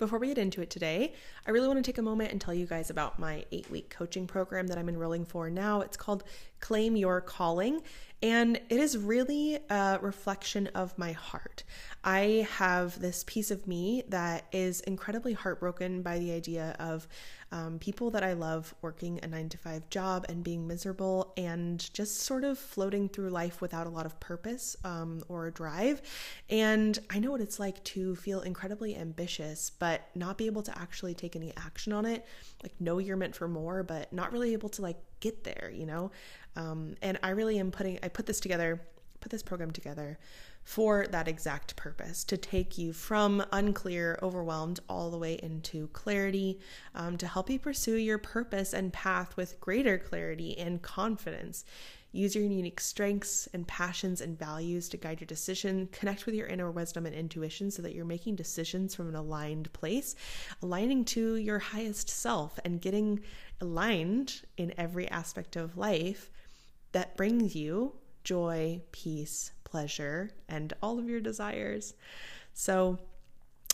Before we get into it today, I really want to take a moment and tell you guys about my eight week coaching program that I'm enrolling for now. It's called Claim Your Calling, and it is really a reflection of my heart. I have this piece of me that is incredibly heartbroken by the idea of um, people that I love working a nine to five job and being miserable and just sort of floating through life without a lot of purpose um, or drive. And I know what it's like to feel incredibly ambitious, but not be able to actually take any action on it. Like, know you're meant for more, but not really able to like get there, you know? Um, and I really am putting, I put this together, put this program together for that exact purpose to take you from unclear, overwhelmed, all the way into clarity, um, to help you pursue your purpose and path with greater clarity and confidence. Use your unique strengths and passions and values to guide your decision. Connect with your inner wisdom and intuition so that you're making decisions from an aligned place, aligning to your highest self and getting aligned in every aspect of life that brings you joy, peace, pleasure, and all of your desires. So,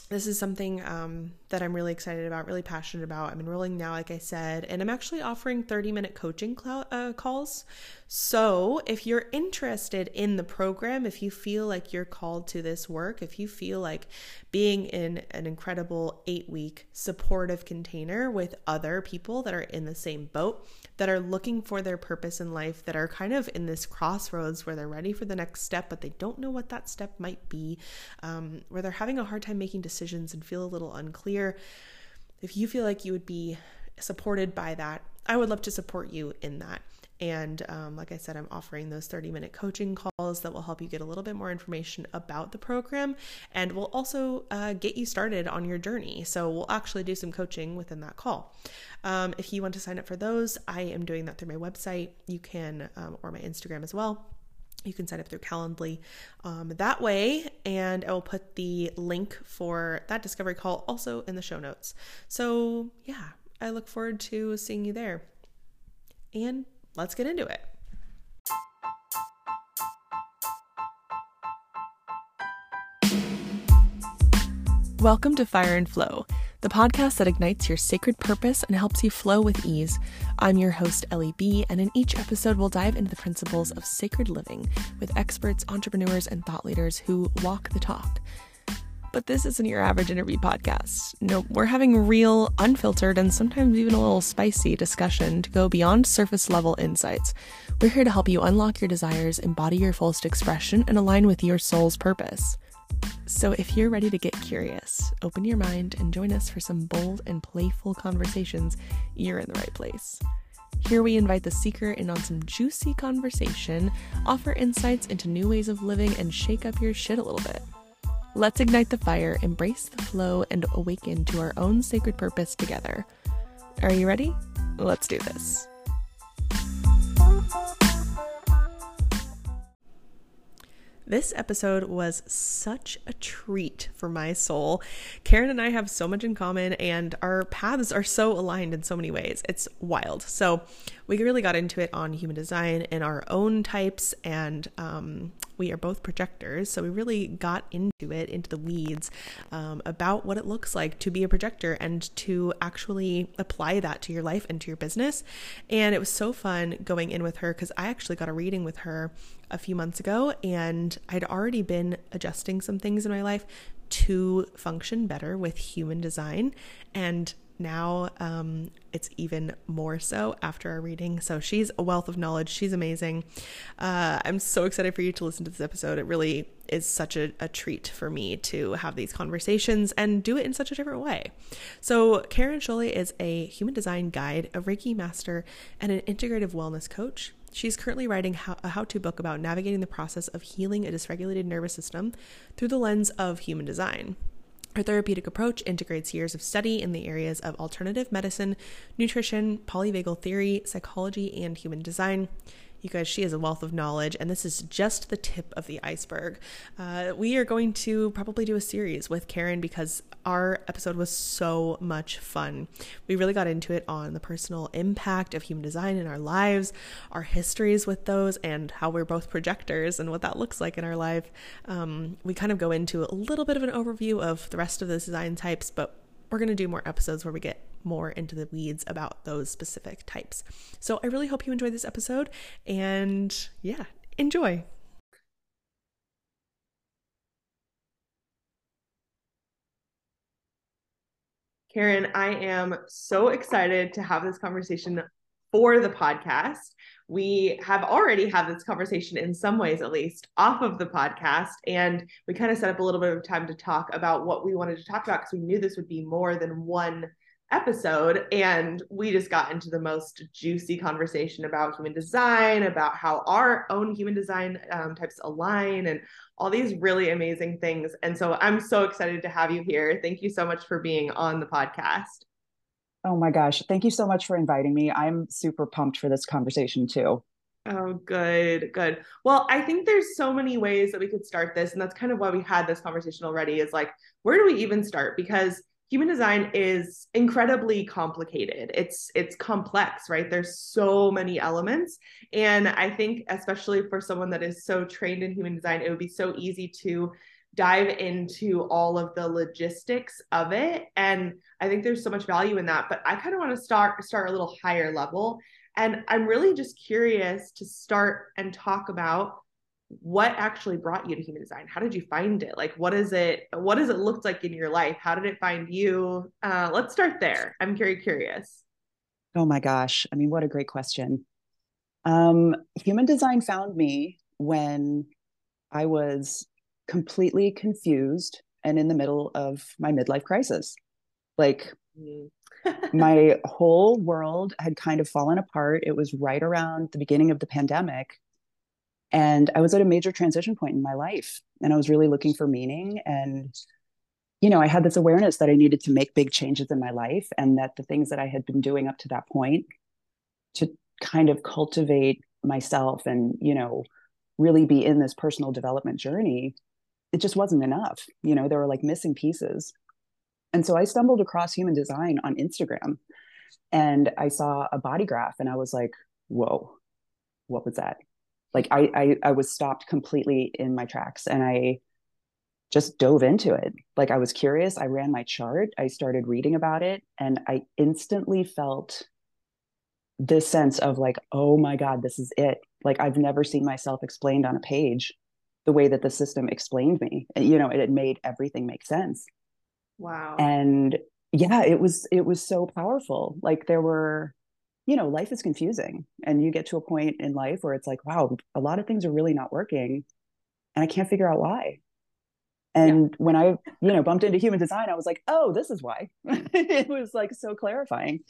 this is something um, that I'm really excited about, really passionate about. I'm enrolling now, like I said, and I'm actually offering 30 minute coaching cl- uh, calls. So, if you're interested in the program, if you feel like you're called to this work, if you feel like being in an incredible eight week supportive container with other people that are in the same boat, that are looking for their purpose in life, that are kind of in this crossroads where they're ready for the next step, but they don't know what that step might be, um, where they're having a hard time making decisions and feel a little unclear. If you feel like you would be supported by that, I would love to support you in that. And um, like I said, I'm offering those 30 minute coaching calls that will help you get a little bit more information about the program and will also uh, get you started on your journey. So we'll actually do some coaching within that call. Um, if you want to sign up for those, I am doing that through my website. You can, um, or my Instagram as well. You can sign up through Calendly um, that way, and I will put the link for that discovery call also in the show notes. So, yeah, I look forward to seeing you there. And let's get into it. Welcome to Fire and Flow, the podcast that ignites your sacred purpose and helps you flow with ease. I'm your host, Ellie B, and in each episode, we'll dive into the principles of sacred living with experts, entrepreneurs, and thought leaders who walk the talk. But this isn't your average interview podcast. No, we're having real, unfiltered, and sometimes even a little spicy discussion to go beyond surface level insights. We're here to help you unlock your desires, embody your fullest expression, and align with your soul's purpose. So, if you're ready to get curious, open your mind and join us for some bold and playful conversations, you're in the right place. Here we invite the seeker in on some juicy conversation, offer insights into new ways of living, and shake up your shit a little bit. Let's ignite the fire, embrace the flow, and awaken to our own sacred purpose together. Are you ready? Let's do this. This episode was such a treat for my soul. Karen and I have so much in common, and our paths are so aligned in so many ways. It's wild. So, we really got into it on human design in our own types, and um, we are both projectors. So, we really got into it, into the weeds um, about what it looks like to be a projector and to actually apply that to your life and to your business. And it was so fun going in with her because I actually got a reading with her a few months ago, and I'd already been adjusting some things in my life to function better with human design. And now um, it's even more so after our reading. So she's a wealth of knowledge. She's amazing. Uh, I'm so excited for you to listen to this episode. It really is such a, a, treat for me to have these conversations and do it in such a different way. So, Karen Scholle is a human design guide, a Reiki master, and an integrative wellness coach. She's currently writing a how to book about navigating the process of healing a dysregulated nervous system through the lens of human design. Her therapeutic approach integrates years of study in the areas of alternative medicine, nutrition, polyvagal theory, psychology, and human design. You guys, she has a wealth of knowledge, and this is just the tip of the iceberg. Uh, we are going to probably do a series with Karen because our episode was so much fun. We really got into it on the personal impact of human design in our lives, our histories with those, and how we're both projectors and what that looks like in our life. Um, we kind of go into a little bit of an overview of the rest of the design types, but we're going to do more episodes where we get more into the weeds about those specific types. So I really hope you enjoyed this episode and yeah, enjoy. Karen, I am so excited to have this conversation for the podcast. We have already had this conversation in some ways, at least, off of the podcast. And we kind of set up a little bit of time to talk about what we wanted to talk about because we knew this would be more than one episode and we just got into the most juicy conversation about human design about how our own human design um, types align and all these really amazing things and so i'm so excited to have you here thank you so much for being on the podcast oh my gosh thank you so much for inviting me i'm super pumped for this conversation too Oh, good, good. Well, I think there's so many ways that we could start this. And that's kind of why we had this conversation already is like, where do we even start? Because human design is incredibly complicated. It's it's complex right? There's so many elements. And i think especially for someone that is so trained in human design it would be so easy to dive into all of the logistics of it. And i think there's so much value in that but i kind of want to start start a little higher level. And i'm really just curious to start and talk about what actually brought you to human design? How did you find it? Like what is it what does it look like in your life? How did it find you? Uh, let's start there. I'm very curious. Oh my gosh. I mean what a great question. Um, human design found me when i was completely confused and in the middle of my midlife crisis. Like mm. my whole world had kind of fallen apart. It was right around the beginning of the pandemic and I was at a major transition point in my life and I was really looking for meaning. And, you know, I had this awareness that I needed to make big changes in my life and that the things that I had been doing up to that point to kind of cultivate myself and, you know, really be in this personal development journey, it just wasn't enough. You know, there were like missing pieces. And so I stumbled across human design on Instagram and I saw a body graph and I was like, whoa, what was that? Like I, I i was stopped completely in my tracks and i just dove into it. Like i was curious i ran my chart i started reading about it and i instantly felt this sense of like oh my god this is it. Like i've never seen myself explained on a page the way that the system explained me. You know it, it made everything make sense. Wow. And yeah it was it was so powerful. Like there were you know, life is confusing and you get to a point in life where it's like, wow, a lot of things are really not working and I can't figure out why. And yeah. when I, you know, bumped into human design, I was like, oh, this is why. it was like so clarifying.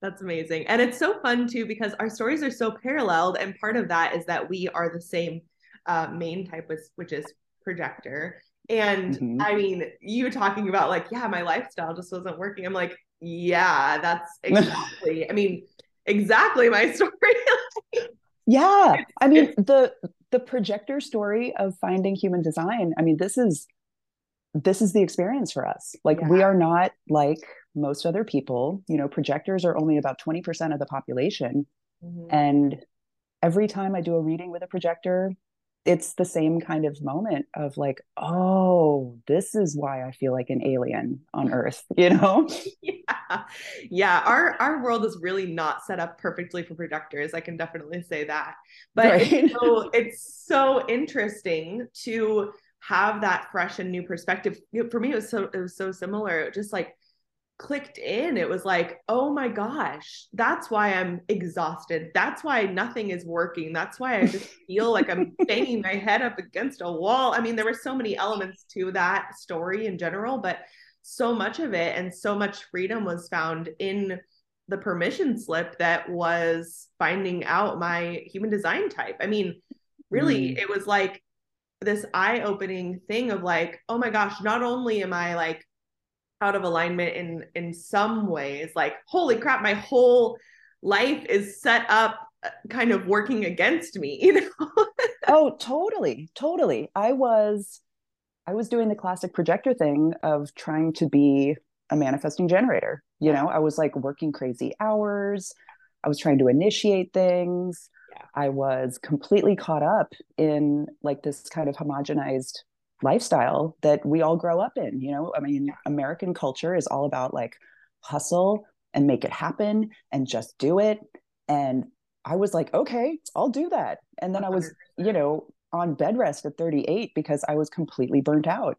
That's amazing. And it's so fun too because our stories are so paralleled. And part of that is that we are the same uh, main type, which is projector. And mm-hmm. I mean, you talking about like, yeah, my lifestyle just wasn't working. I'm like, yeah, that's exactly. I mean, exactly my story. yeah, I mean the the projector story of finding human design. I mean, this is this is the experience for us. Like yeah. we are not like most other people. You know, projectors are only about twenty percent of the population, mm-hmm. and every time I do a reading with a projector, it's the same kind of moment of like, oh, this is why I feel like an alien on Earth, you know? yeah. Yeah. Our our world is really not set up perfectly for projectors. I can definitely say that. But right. it's, so, it's so interesting to have that fresh and new perspective. For me, it was so it was so similar. Just like clicked in. It was like, oh my gosh, that's why I'm exhausted. That's why nothing is working. That's why I just feel like I'm banging my head up against a wall. I mean, there were so many elements to that story in general, but so much of it and so much freedom was found in the permission slip that was finding out my human design type. I mean, really, mm. it was like this eye opening thing of like, oh my gosh, not only am I like out of alignment in in some ways like holy crap my whole life is set up uh, kind of working against me you know? Oh totally totally. I was i was doing the classic projector thing of trying to be a manifesting generator you know? I was like working crazy hours. I was trying to initiate things. Yeah. i was completely caught up in like this kind of homogenized lifestyle that we all grow up in. You know, I mean. American culture is all about like hustle and make it happen and just do it. And I was like, okay, I'll do that. And then 100%. I was, you know, on bed rest at 38 because I was completely burnt out.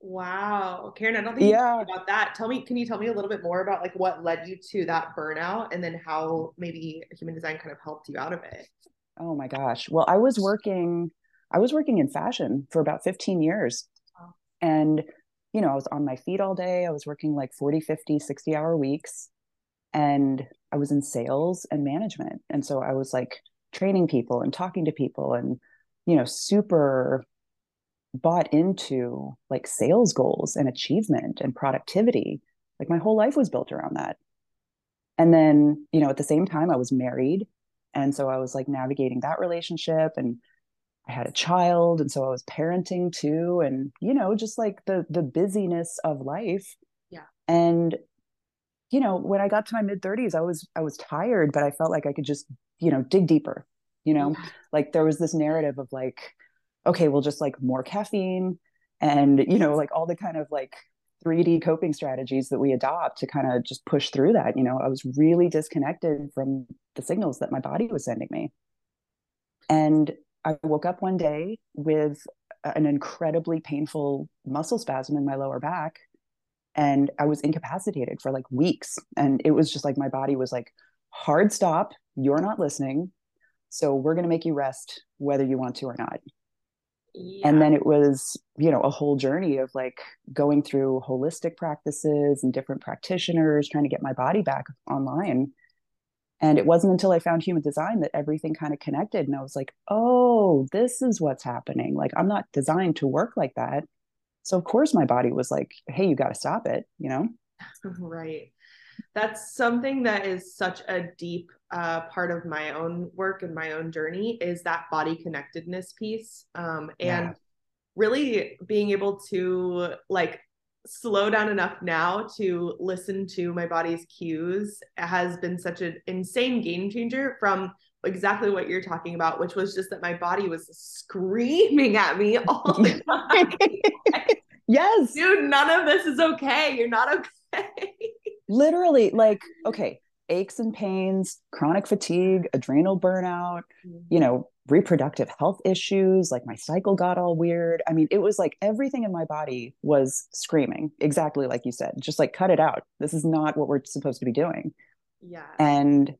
Wow. Karen, I don't think yeah. about that. Tell me, can you tell me a little bit more about like what led you to that burnout and then how maybe human design kind of helped you out of it? Oh my gosh. Well, I was working I was working in fashion for about 15 years. Wow. And you know, I was on my feet all day. I was working like 40, 50, 60 hour weeks and I was in sales and management. And so I was like training people and talking to people and you know, super bought into like sales goals and achievement and productivity. Like my whole life was built around that. And then, you know, at the same time, I was married. And so I was like navigating that relationship and I had a child. And so I was parenting too. And, you know, just like the the busyness of life. Yeah. And, you know, when I got to my mid 30s, I was I was tired, but I felt like I could just, you know, dig deeper. You know, yeah. like there was this narrative of like, okay, well, just like more caffeine and, you know, like all the kind of like 3D coping strategies that we adopt to kind of just push through that. You know, I was really disconnected from the signals that my body was sending me. And I woke up one day with an incredibly painful muscle spasm in my lower back. And I was incapacitated for like weeks. And it was just like my body was like, hard stop, you're not listening. So we're going to make you rest whether you want to or not. Yeah. And then it was, you know, a whole journey of like going through holistic practices and different practitioners, trying to get my body back online. And it wasn't until I found human design that everything kind of connected. And I was like, oh, this is what's happening. Like, I'm not designed to work like that. So, of course, my body was like, hey, you got to stop it, you know? Right. That's something that is such a deep uh, part of my own work and my own journey is that body connectedness piece um, and yeah. really being able to like slow down enough now to listen to my body's cues has been such an insane game changer from exactly what you're talking about which was just that my body was screaming at me all the time. Yes. Dude none of this is okay. You're not okay. Literally like okay aches and pains, chronic fatigue, adrenal burnout, mm-hmm. you know, reproductive health issues, like my cycle got all weird. I mean, it was like everything in my body was screaming, exactly like you said, just like cut it out. This is not what we're supposed to be doing. Yeah. And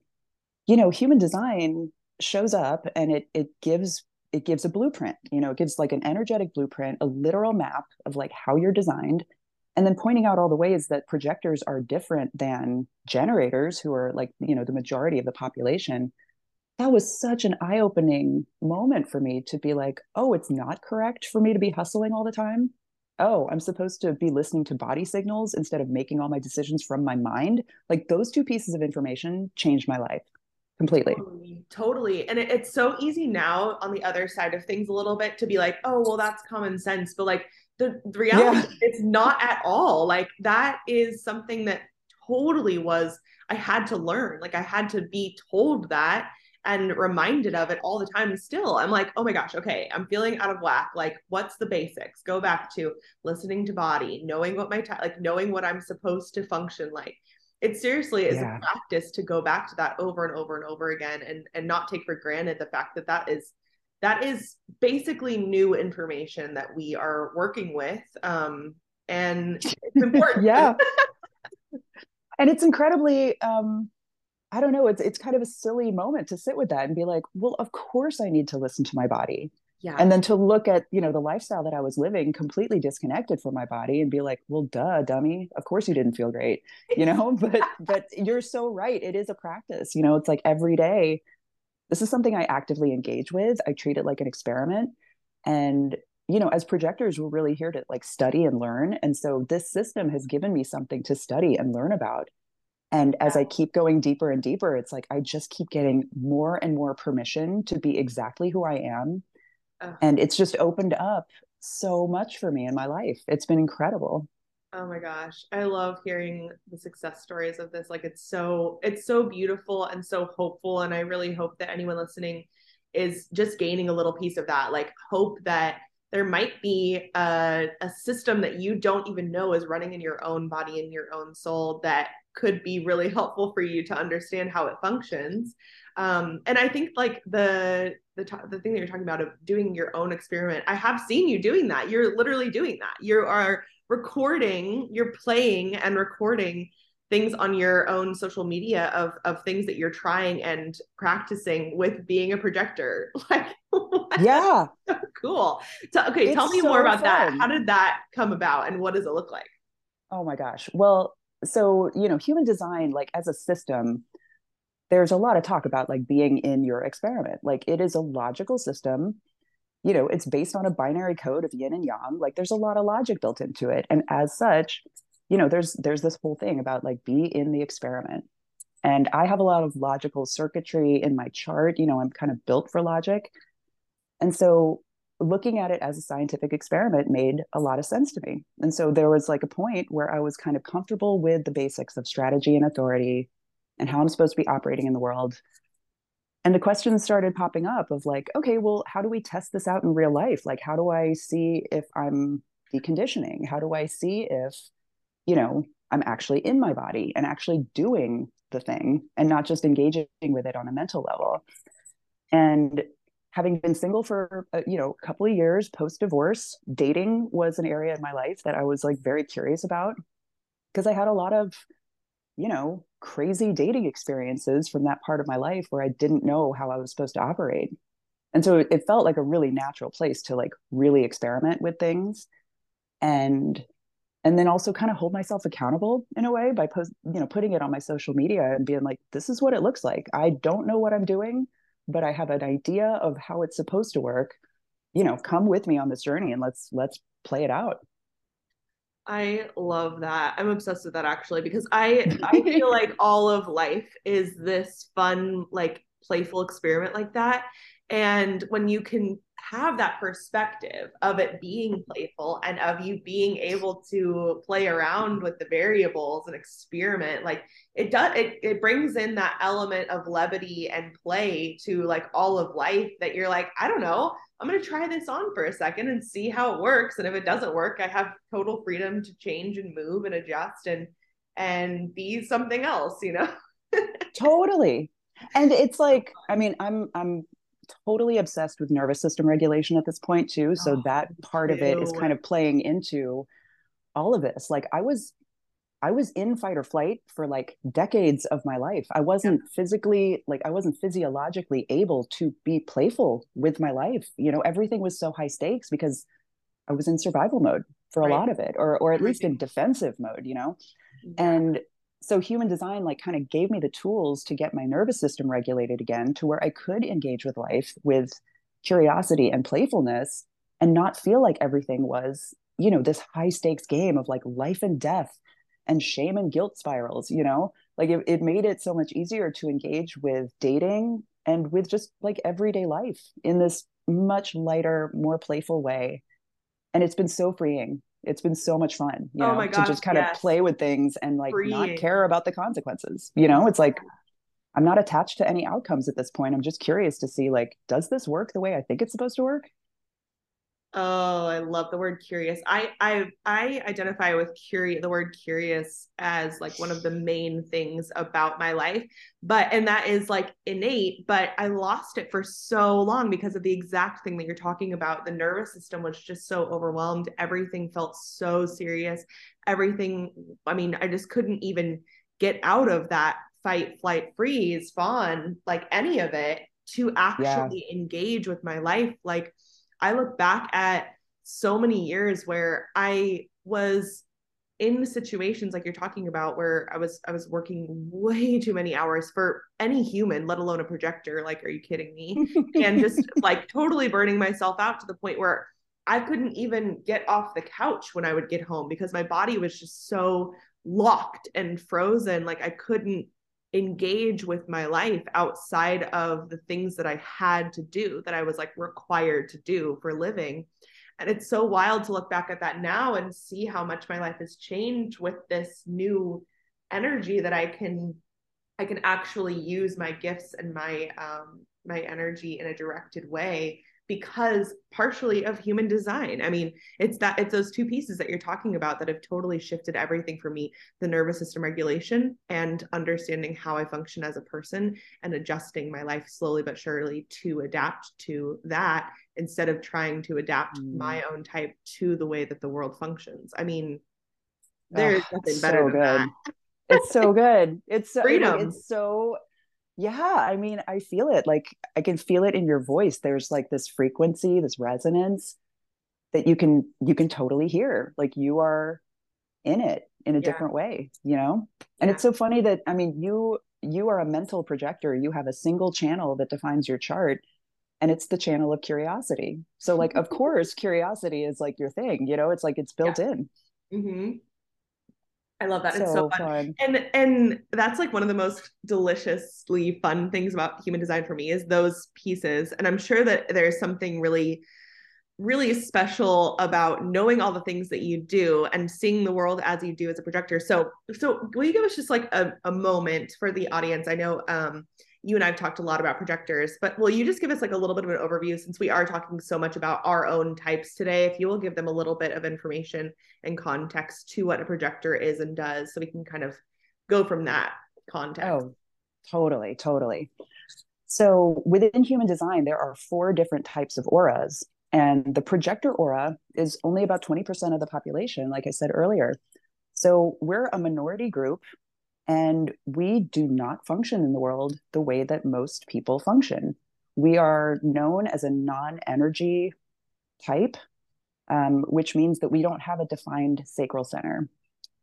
you know, human design shows up and it it gives it gives a blueprint, you know, it gives like an energetic blueprint, a literal map of like how you're designed and then pointing out all the ways that projectors are different than generators who are like you know the majority of the population that was such an eye-opening moment for me to be like oh it's not correct for me to be hustling all the time? Oh i'm supposed to be listening to body signals instead of making all my decisions from my mind? Like those two pieces of information changed my life completely. Totally, totally. and it, it's so easy now on the other side of things a little bit to be like oh well that's common sense. But like the, the reality yeah. it's not at all. Like that is something that totally was i had to learn. Like i had to be told that and reminded of it all the time. Still i'm like oh my gosh okay i'm feeling out of whack. Like what's the basics? Go back to listening to body knowing what my t- like knowing what i'm supposed to function like. It seriously is yeah. a practice to go back to that over and over and over again and and not take for granted the fact that that is that is basically new information that we are working with um, and it's important. Yeah. And it's incredibly um, i don't know it's it's kind of a silly moment to sit with that and be like well of course i need to listen to my body. Yeah. And then to look at you know the lifestyle that i was living completely disconnected from my body and be like well duh dummy of course you didn't feel great you know? But but you're so right it is a practice you know? It's like every day this is something I actively engage with. I treat it like an experiment. And, you know, as projectors, we're really here to like study and learn. And so this system has given me something to study and learn about. And as I keep going deeper and deeper, it's like I just keep getting more and more permission to be exactly who I am. And it's just opened up so much for me in my life. It's been incredible. Oh my gosh. I love hearing the success stories of this. Like it's so it's so beautiful and so hopeful and I really hope that anyone listening is just gaining a little piece of that. Like hope that there might be a, a system that you don't even know is running in your own body and your own soul that could be really helpful for you to understand how it functions um, and i think like the the, t- the thing that you're talking about of doing your own experiment i have seen you doing that you're literally doing that you are recording you're playing and recording things on your own social media of of things that you're trying and practicing with being a projector. Like yeah. So cool. So, okay it's tell me so more about fun. that how did that come about and what does it look like? Oh my gosh. Well so you know human design like as a system there's a lot of talk about like being in your experiment. Like it is a logical system you know it's based on a binary code of yin and yang like there's a lot of logic built into it and as such you know there's there's this whole thing about like be in the experiment. And i have a lot of logical circuitry in my chart you know i'm kind of built for logic. And so looking at it as a scientific experiment made a lot of sense to me. And so there was like a point where i was kind of comfortable with the basics of strategy and authority and how i'm supposed to be operating in the world and the questions started popping up of like okay well how do we test this out in real life like how do i see if i'm deconditioning how do i see if you know, I'm actually in my body and actually doing the thing and not just engaging with it on a mental level. And having been single for uh, you know a couple of years post divorce, dating was an area in my life that I was like very curious about because I had a lot of you know crazy dating experiences from that part of my life where I didn't know how I was supposed to operate. And so it felt like a really natural place to like really experiment with things and and then also kind of hold myself accountable in a way by post you know putting it on my social media and being like this is what it looks like. I don't know what i'm doing but i have an idea of how it's supposed to work. You know come with me on this journey and let's let's play it out i love that. I'm obsessed with that actually because i i feel like all of life is this fun like playful experiment like that. And when you can have that perspective of it being playful and of you being able to play around with the variables and experiment like it does it, it brings in that element of levity and play to like all of life that you're like i don't know i'm going to try this on for a second and see how it works. And if it doesn't work i have total freedom to change and move and adjust and and be something else you know? Totally. And it's like i mean i'm i'm totally obsessed with nervous system regulation at this point too. So oh, that part of it is kind of playing into all of this. Like I was I was in fight or flight for like decades of my life. I wasn't yeah. physically like I wasn't physiologically able to be playful with my life. You know, everything was so high stakes because I was in survival mode for right. a lot of it or or at least in defensive mode, you know. Yeah. And so human design like kind of gave me the tools to get my nervous system regulated again to where i could engage with life with curiosity and playfulness and not feel like everything was you know this high stakes game of like life and death and shame and guilt spirals you know? Like it, it made it so much easier to engage with dating and with just like everyday life in this much lighter more playful way. And it's been so freeing. It's been so much fun you oh know gosh, to just kind yes. of play with things and like Freeing. not care about the consequences you know? It's like i'm not attached to any outcomes at this point. I'm just curious to see like does this work the way i think it's supposed to work Oh, I love the word curious. I I I identify with curious the word curious as like one of the main things about my life. But and that is like innate, but I lost it for so long because of the exact thing that you're talking about. The nervous system was just so overwhelmed. Everything felt so serious. Everything, I mean, I just couldn't even get out of that fight, flight, freeze, fawn, like any of it to actually yeah. engage with my life like I look back at so many years where I was in situations like you're talking about where I was I was working way too many hours for any human, let alone a projector. Like, are you kidding me? and just like totally burning myself out to the point where I couldn't even get off the couch when I would get home because my body was just so locked and frozen. Like I couldn't engage with my life outside of the things that I had to do that I was like required to do for living. And it's so wild to look back at that now and see how much my life has changed with this new energy that I can I can actually use my gifts and my um my energy in a directed way because partially of human design. I mean, it's that it's those two pieces that you're talking about that have totally shifted everything for me, the nervous system regulation and understanding how I function as a person and adjusting my life slowly but surely to adapt to that instead of trying to adapt mm. my own type to the way that the world functions. I mean, there's oh, nothing better so than good. that. it's so good. It's so freedom. It's so yeah i mean i feel it like i can feel it in your voice there's like this frequency this resonance that you can you can totally hear like you are in it in a yeah. different way you know and yeah. it's so funny that i mean you you are a mental projector you have a single channel that defines your chart and it's the channel of curiosity so like of course curiosity is like your thing you know it's like it's built yeah. in mm-hmm. I love that. So it's so fun. fun. And and that's like one of the most deliciously fun things about human design for me is those pieces. And I'm sure that there's something really really special about knowing all the things that you do and seeing the world as you do as a projector. So so will you give us just like a, a moment for the audience? I know um you and I've talked a lot about projectors, but will you just give us like a little bit of an overview since we are talking so much about our own types today? If you will give them a little bit of information and context to what a projector is and does, so we can kind of go from that context. Oh, totally, totally. So within human design, there are four different types of auras. And the projector aura is only about 20% of the population, like I said earlier. So we're a minority group and we do not function in the world the way that most people function. We are known as a non energy type, um, which means that we don't have a defined sacral center.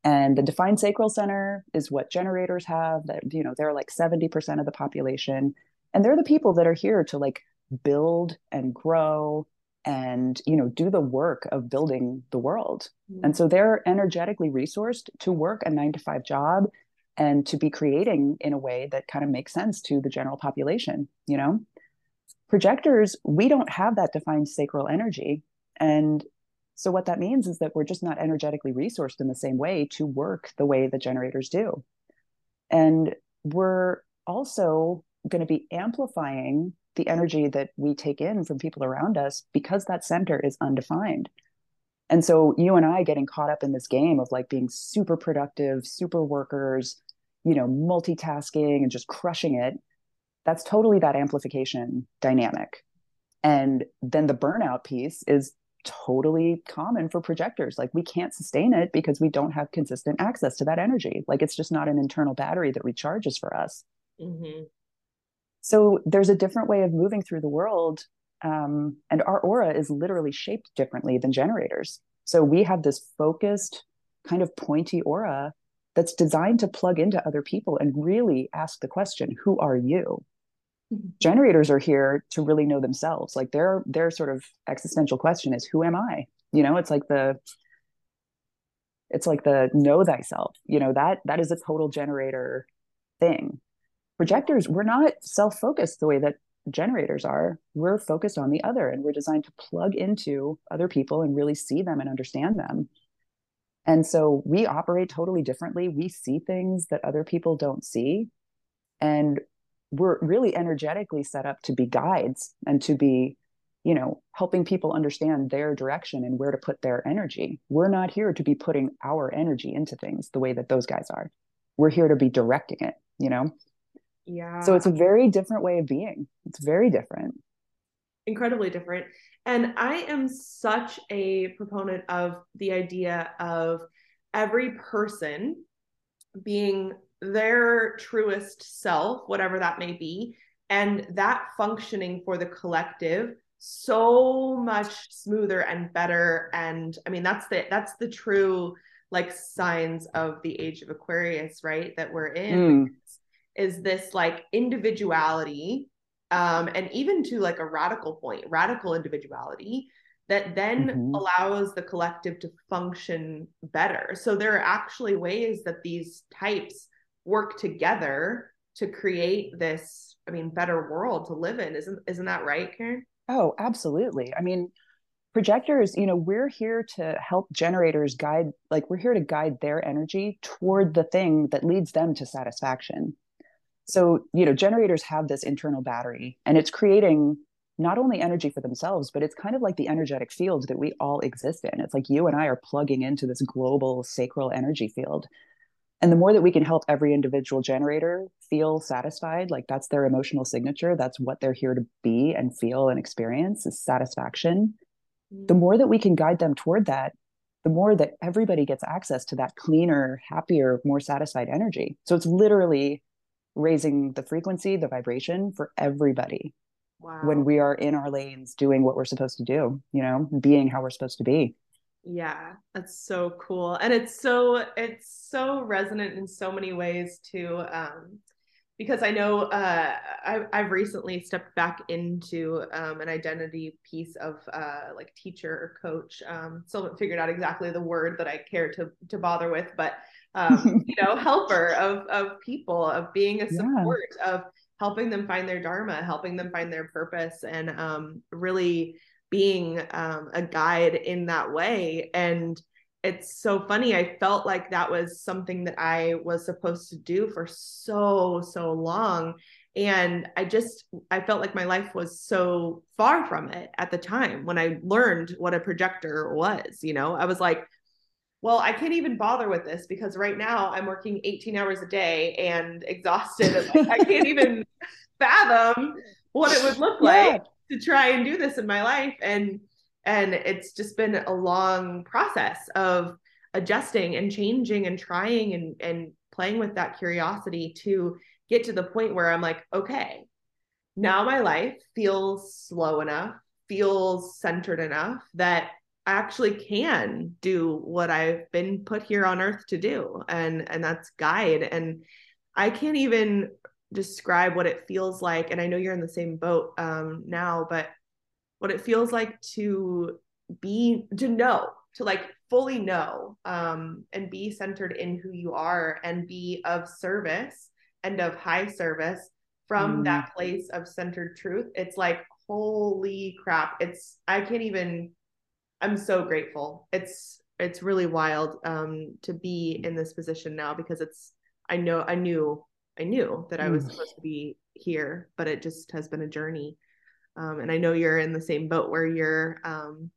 And the defined sacral center is what generators have that, you know, they're like 70% of the population. And they're the people that are here to like build and grow and you know do the work of building the world mm-hmm. and so they're energetically resourced to work a 9 to 5 job and to be creating in a way that kind of makes sense to the general population you know? Projectors we don't have that defined sacral energy and so what that means is that we're just not energetically resourced in the same way to work the way the generators do. And we're also going to be amplifying the energy that we take in from people around us because that center is undefined. And so you and I getting caught up in this game of like being super productive, super workers, you know, multitasking and just crushing it, that's totally that amplification dynamic. And then the burnout piece is totally common for projectors. Like we can't sustain it because we don't have consistent access to that energy. Like it's just not an internal battery that recharges for us. Mm-hmm. So there's a different way of moving through the world. Um, and our aura is literally shaped differently than generators. So we have this focused, kind of pointy aura that's designed to plug into other people and really ask the question who are you? Mm-hmm. generators are here to really know themselves. Like their their sort of existential question is who am i? You know it's like the it's like the know thyself. You know that that is a total generator thing. Projectors we're not self-focused the way that generators are. We're focused on the other and we're designed to plug into other people and really see them and understand them and so we operate totally differently. We see things that other people don't see. And we're really energetically set up to be guides and to be, you know, helping people understand their direction and where to put their energy. We're not here to be putting our energy into things the way that those guys are. We're here to be directing it, you know? Yeah. So it's a very different way of being. It's very different. Incredibly different. And I am such a proponent of the idea of every person being their truest self, whatever that may be, and that functioning for the collective so much smoother and better and i mean that's the that's the true like signs of the age of aquarius right that we're in mm. is this like individuality um, and even to like a radical point, radical individuality that then mm-hmm. allows the collective to function better. So there are actually ways that these types work together to create this, I mean, better world to live in. Isn't isn't that right, Karen? Oh, absolutely. I mean, projectors, you know, we're here to help generators guide, like we're here to guide their energy toward the thing that leads them to satisfaction so you know generators have this internal battery and it's creating not only energy for themselves, but it's kind of like the energetic field that we all exist in. It's like you and I are plugging into this global sacral energy field. And the more that we can help every individual generator feel satisfied, like that's their emotional signature, that's what they're here to be and feel and experience is satisfaction. The mm. more that we can guide them toward that, the more that everybody gets access to that cleaner, happier, more satisfied energy. So it's literally raising the frequency, the vibration for everybody wow. when we are in our lanes doing what we're supposed to do, you know, being how we're supposed to be. Yeah, that's so cool. And it's so it's so resonant in so many ways too. Um because I know uh, I, I've recently stepped back into um, an identity piece of uh, like teacher or coach. Um, still haven't figured out exactly the word that I care to to bother with, but um, you know, helper of of people, of being a support, yeah. of helping them find their dharma, helping them find their purpose, and um, really being um, a guide in that way. And it's so funny. I felt like that was something that I was supposed to do for so, so long. And I just, I felt like my life was so far from it at the time when I learned what a projector was. You know, I was like, well, I can't even bother with this because right now I'm working 18 hours a day and exhausted. And like, I can't even fathom what it would look like yeah. to try and do this in my life. And and it's just been a long process of adjusting and changing and trying and and playing with that curiosity to get to the point where I'm like, okay, now my life feels slow enough, feels centered enough that actually can do what I've been put here on earth to do and and that's guide and I can't even describe what it feels like and I know you're in the same boat um now but what it feels like to be to know to like fully know um, and be centered in who you are and be of service and of high service from mm. that place of centered truth it's like holy crap it's i can't even i'm so grateful it's it's really wild um to be in this position now because it's i know i knew i knew that i was mm. supposed to be here but it just has been a journey um, and I know you're in the same boat where you're um,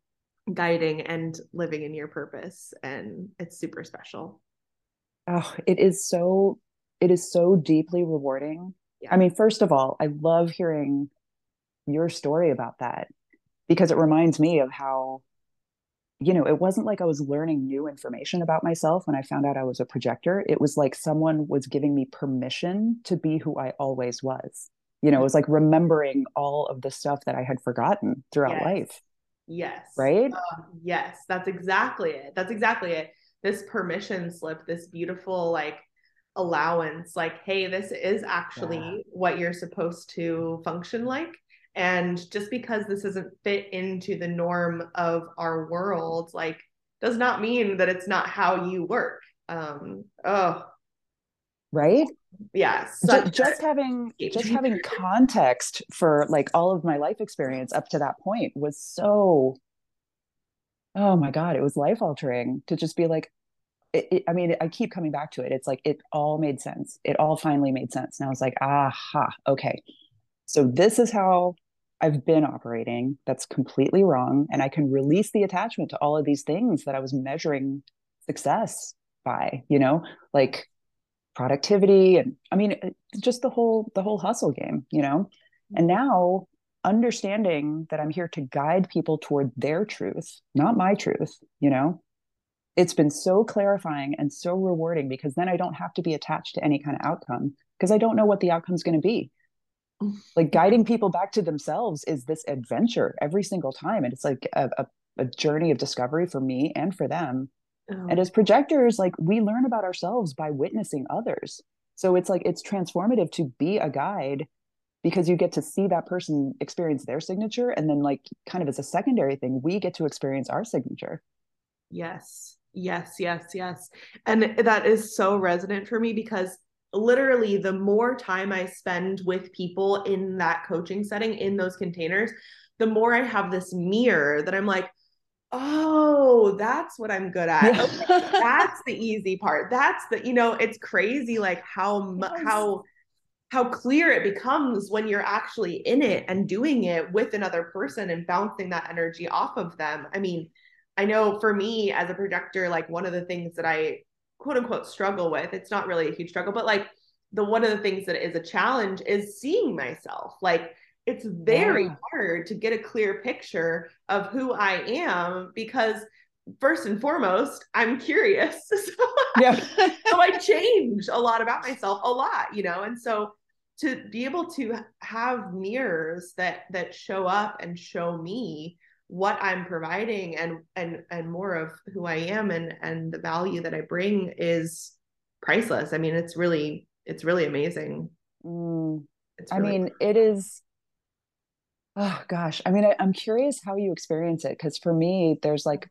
guiding and living in your purpose, and it's super special. Oh, it is so it is so deeply rewarding. Yeah. I mean, first of all, I love hearing your story about that because it reminds me of how you know, it wasn't like I was learning new information about myself when I found out I was a projector. It was like someone was giving me permission to be who I always was. You know it was like remembering all of the stuff that i had forgotten throughout yes. life. Yes. Right? Uh, yes that's exactly it. That's exactly it. This permission slip this beautiful like allowance like hey this is actually yeah. what you're supposed to function like and just because this doesn't fit into the norm of our world like does not mean that it's not how you work. Um oh. Right? Yes just, just having just having context for like all of my life experience up to that point was so oh my god it was life altering to just be like it, it, i mean i keep coming back to it. It's like it all made sense. It all finally made sense. And i was like aha okay so this is how i've been operating. That's completely wrong. And i can release the attachment to all of these things that i was measuring success by you know like productivity and i mean just the whole the whole hustle game you know? And mm-hmm. now understanding that i'm here to guide people toward their truth not my truth you know? It's been so clarifying and so rewarding because then i don't have to be attached to any kind of outcome because i don't know what the outcome's going to be like guiding people back to themselves is this adventure every single time and it's like a, a, a journey of discovery for me and for them Oh. And as projectors, like we learn about ourselves by witnessing others. So it's like it's transformative to be a guide because you get to see that person experience their signature. And then, like, kind of as a secondary thing, we get to experience our signature. Yes, yes, yes, yes. And that is so resonant for me because literally the more time I spend with people in that coaching setting, in those containers, the more I have this mirror that I'm like, oh that's what i'm good at yeah. okay, that's the easy part that's the you know it's crazy like how yes. how how clear it becomes when you're actually in it and doing it with another person and bouncing that energy off of them. I mean, I know for me as a projector, like one of the things that I quote unquote struggle with, it's not really a huge struggle, but like the one of the things that is a challenge is seeing myself. Like it's very yeah. hard to get a clear picture of who I am because first and foremost, I'm curious. so, yeah. so I change a lot about myself, a lot, you know, and so to be able to have mirrors that that show up and show me what I'm providing and and and more of who I am and and the value that I bring is priceless. I mean, it's really it's really amazing. Mm. Really I mean, cool. it is. Oh gosh, I mean, I, I'm curious how you experience it because for me, there's like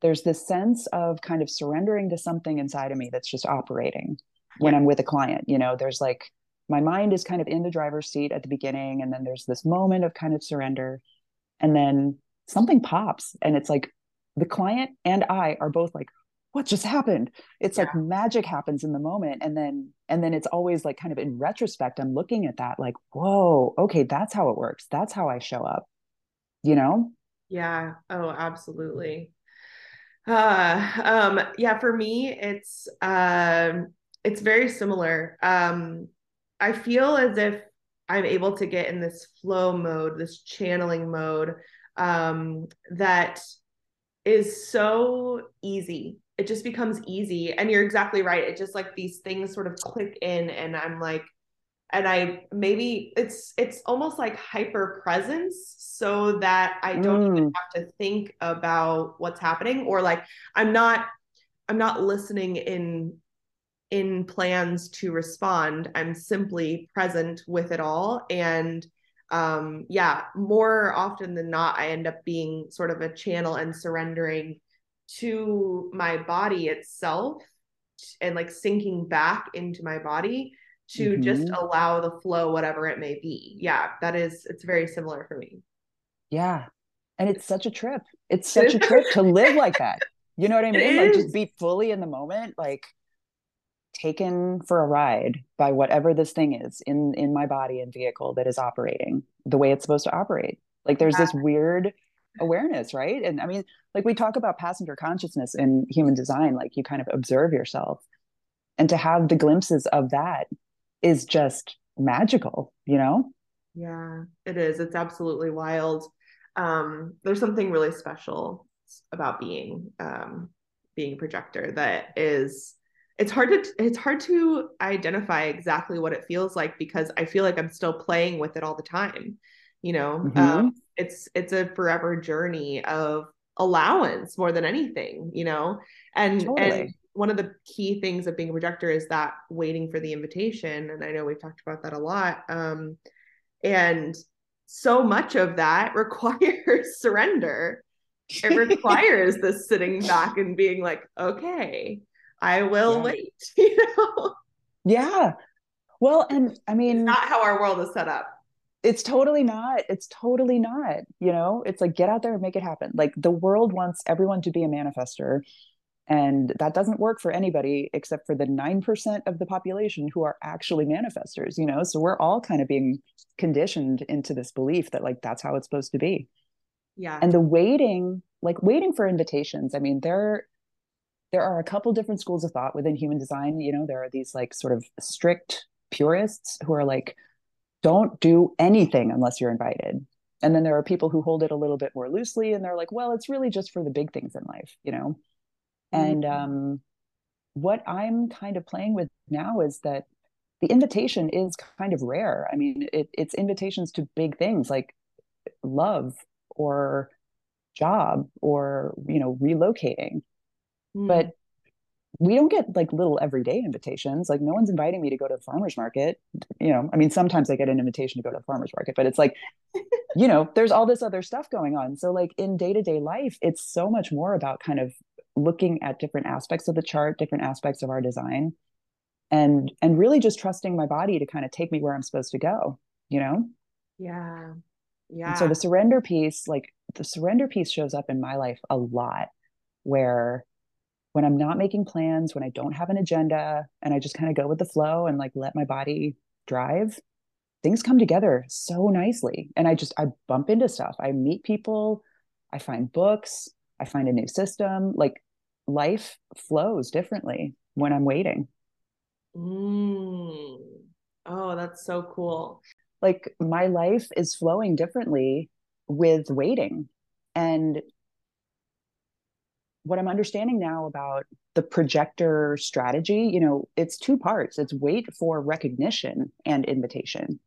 there's this sense of kind of surrendering to something inside of me that's just operating when. I'm with a client. You know, there's like my mind is kind of in the driver's seat at the beginning, and then there's this moment of kind of surrender, and then something pops, and it's like the client and I are both like, what just happened? It's yeah. like magic happens in the moment, and then and then it's always like kind of in retrospect, I'm looking at that like, whoa, okay, that's how it works. That's how I show up. You know? Yeah. Oh, absolutely. Uh, um, yeah, for me, it's um, it's very similar. Um, I feel as if I'm able to get in this flow mode, this channeling mode, um, that is so easy. It just becomes easy. And you're exactly right. It just like these things sort of click in, and I'm like, and I maybe it's it's almost like hyper presence so that I don't mm. even have to think about what's happening or like I'm not I'm not listening in in plans to respond. I'm simply present with it all and um yeah, more often than not I end up being sort of a channel and surrendering to my body itself and like sinking back into my body to mm-hmm. just allow the flow whatever it may be. Yeah that is it's very similar for me. Yeah and it's such a trip. It's such a trip to live like that. You know what i mean? Like just be fully in the moment like taken for a ride by whatever this thing is in in my body and vehicle that is operating the way it's supposed to operate like there's yeah. this weird awareness right and i mean like we talk about passenger consciousness in human design like you kind of observe yourself and to have the glimpses of that is just magical, you know? Yeah, it is. It's absolutely wild. Um, there's something really special about being um, being a projector that is it's hard to it's hard to identify exactly what it feels like because I feel like I'm still playing with it all the time. You know, mm-hmm. um, it's it's a forever journey of allowance more than anything. You know, and totally. and one of the key things of being a projector is that waiting for the invitation and i know we've talked about that a lot um, and so much of that requires surrender it requires this sitting back and being like okay i will yeah. wait you know yeah well and i mean it's not how our world is set up it's totally not it's totally not you know it's like get out there and make it happen like the world wants everyone to be a manifestor and that doesn't work for anybody except for the 9% of the population who are actually manifestors, you know? So we're all kind of being conditioned into this belief that like that's how it's supposed to be. Yeah. And the waiting, like waiting for invitations, I mean, there there are a couple different schools of thought within human design, you know, there are these like sort of strict purists who are like don't do anything unless you're invited. And then there are people who hold it a little bit more loosely and they're like, well, it's really just for the big things in life, you know? And mm-hmm. um, what I'm kind of playing with now is that the invitation is kind of rare. I mean, it, it's invitations to big things like love or job or you know relocating, mm. but we don't get like little everyday invitations. Like no one's inviting me to go to the farmers market. You know, I mean, sometimes I get an invitation to go to the farmers market, but it's like, you know, there's all this other stuff going on. So like in day to day life, it's so much more about kind of looking at different aspects of the chart, different aspects of our design, and and really just trusting my body to kind of take me where I'm supposed to go, you know? Yeah. Yeah. And so the surrender piece, like the surrender piece shows up in my life a lot where when I'm not making plans, when I don't have an agenda and I just kind of go with the flow and like let my body drive, things come together so nicely. And I just, I bump into stuff. I meet people, I find books, I find a new system. Like life flows differently when I'm waiting. Mm. Oh, that's so cool. Like my life is flowing differently with waiting. And what I'm understanding now about the projector strategy, you know, it's two parts. It's wait for recognition and invitation.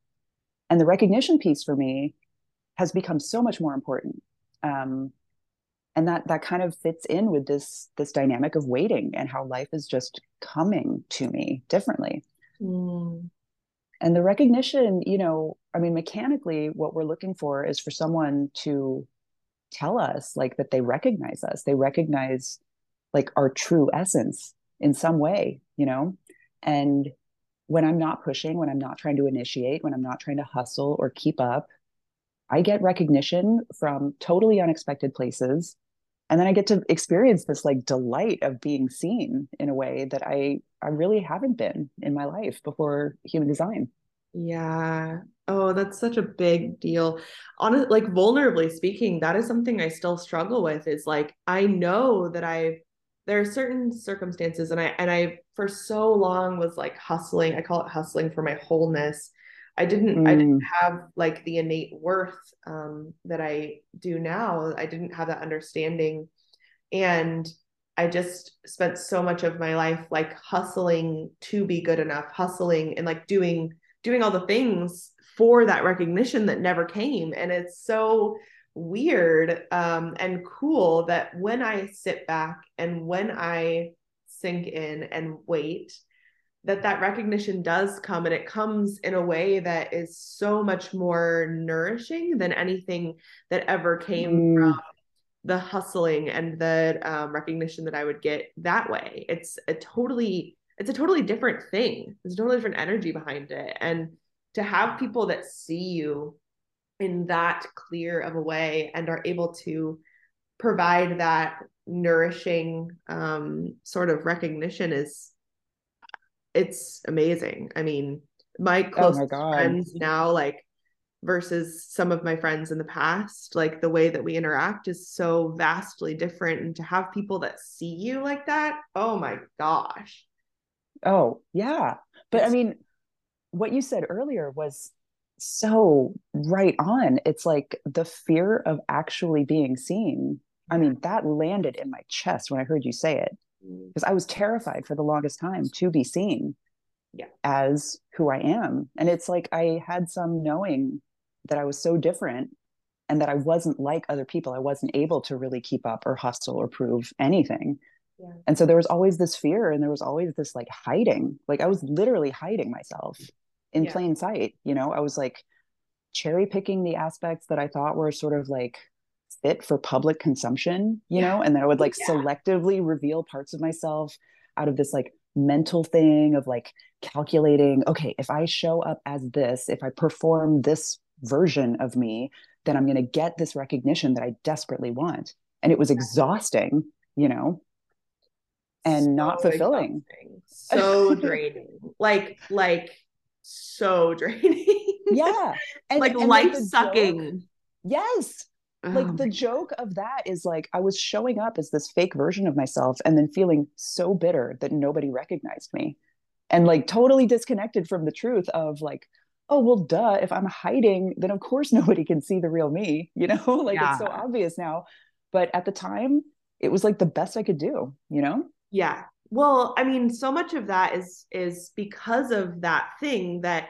And the recognition piece for me has become so much more important. Um, and that that kind of fits in with this this dynamic of waiting and how life is just coming to me differently. Mm. And the recognition, you know, I mean, mechanically, what we're looking for is for someone to tell us like that they recognize us. They recognize like our true essence in some way you know? And when i'm not pushing when i'm not trying to initiate when i'm not trying to hustle or keep up i get recognition from totally unexpected places. And then i get to experience this like delight of being seen in a way that i i really haven't been in my life before human design yeah. Oh, that's such a big deal. On like vulnerably speaking, that is something I still struggle with is like I know that I there are certain circumstances and I and I for so long was like hustling. I call it hustling for my wholeness. I didn't mm. I didn't mm. have like the innate worth um that I do now. I didn't have that understanding and I just spent so much of my life like hustling to be good enough, hustling and like doing doing all the things for that recognition that never came and it's so weird um, and cool that when i sit back and when i sink in and wait that that recognition does come and it comes in a way that is so much more nourishing than anything that ever came mm. from the hustling and the um, recognition that i would get that way it's a totally it's a totally different thing. There's a totally different energy behind it. And to have people that see you in that clear of a way and are able to provide that nourishing um, sort of recognition is it's amazing. I mean, my close oh friends now, like versus some of my friends in the past, like the way that we interact is so vastly different. And to have people that see you like that, oh my gosh. Oh, yeah. But it's, I mean, what you said earlier was so right on. It's like the fear of actually being seen. I mean, that landed in my chest when I heard you say it because mm. I was terrified for the longest time to be seen yeah. as who I am. And it's like I had some knowing that I was so different and that I wasn't like other people. I wasn't able to really keep up or hustle or prove anything. And so there was always this fear and there was always this like hiding. Like I was literally hiding myself in yeah. plain sight. You know, I was like cherry picking the aspects that I thought were sort of like fit for public consumption, you yeah. know, and then I would oh, like yeah. selectively reveal parts of myself out of this like mental thing of like calculating, okay, if I show up as this, if I perform this version of me, then I'm going to get this recognition that I desperately want. And it was exhausting, you know and so not fulfilling. So draining. like like so draining. yeah. And, like and life like sucking. Joke, yes. Oh like the joke of that is like I was showing up as this fake version of myself and then feeling so bitter that nobody recognized me and like totally disconnected from the truth of like oh well duh if i'm hiding then of course nobody can see the real me you know like yeah. it's so obvious now but at the time it was like the best i could do you know yeah. Well, I mean, so much of that is is because of that thing that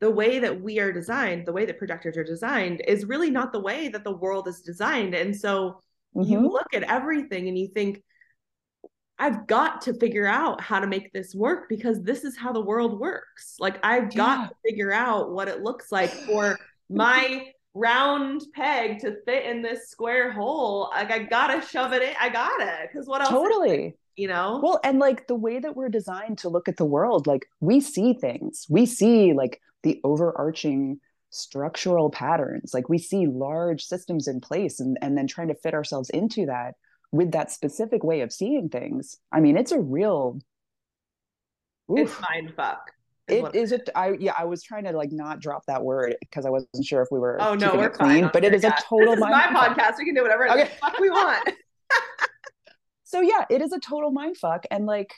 the way that we are designed, the way that projectors are designed is really not the way that the world is designed. And so mm-hmm. you look at everything and you think I've got to figure out how to make this work because this is how the world works. Like I've got yeah. to figure out what it looks like for my round peg to fit in this square hole. Like I gotta shove it in. I gotta, because what else? Totally you know? Well, and like the way that we're designed to look at the world, like we see things, we see like the overarching structural patterns, like we see large systems in place and, and then trying to fit ourselves into that with that specific way of seeing things. I mean, it's a real Oof. It's mind fuck. It is it. I yeah. I was trying to like not drop that word because I wasn't sure if we were. Oh no, we're clean. But it is a total. This is my podcast. We can do whatever okay. fuck we want. so yeah, it is a total mind fuck, and like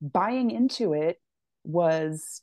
buying into it was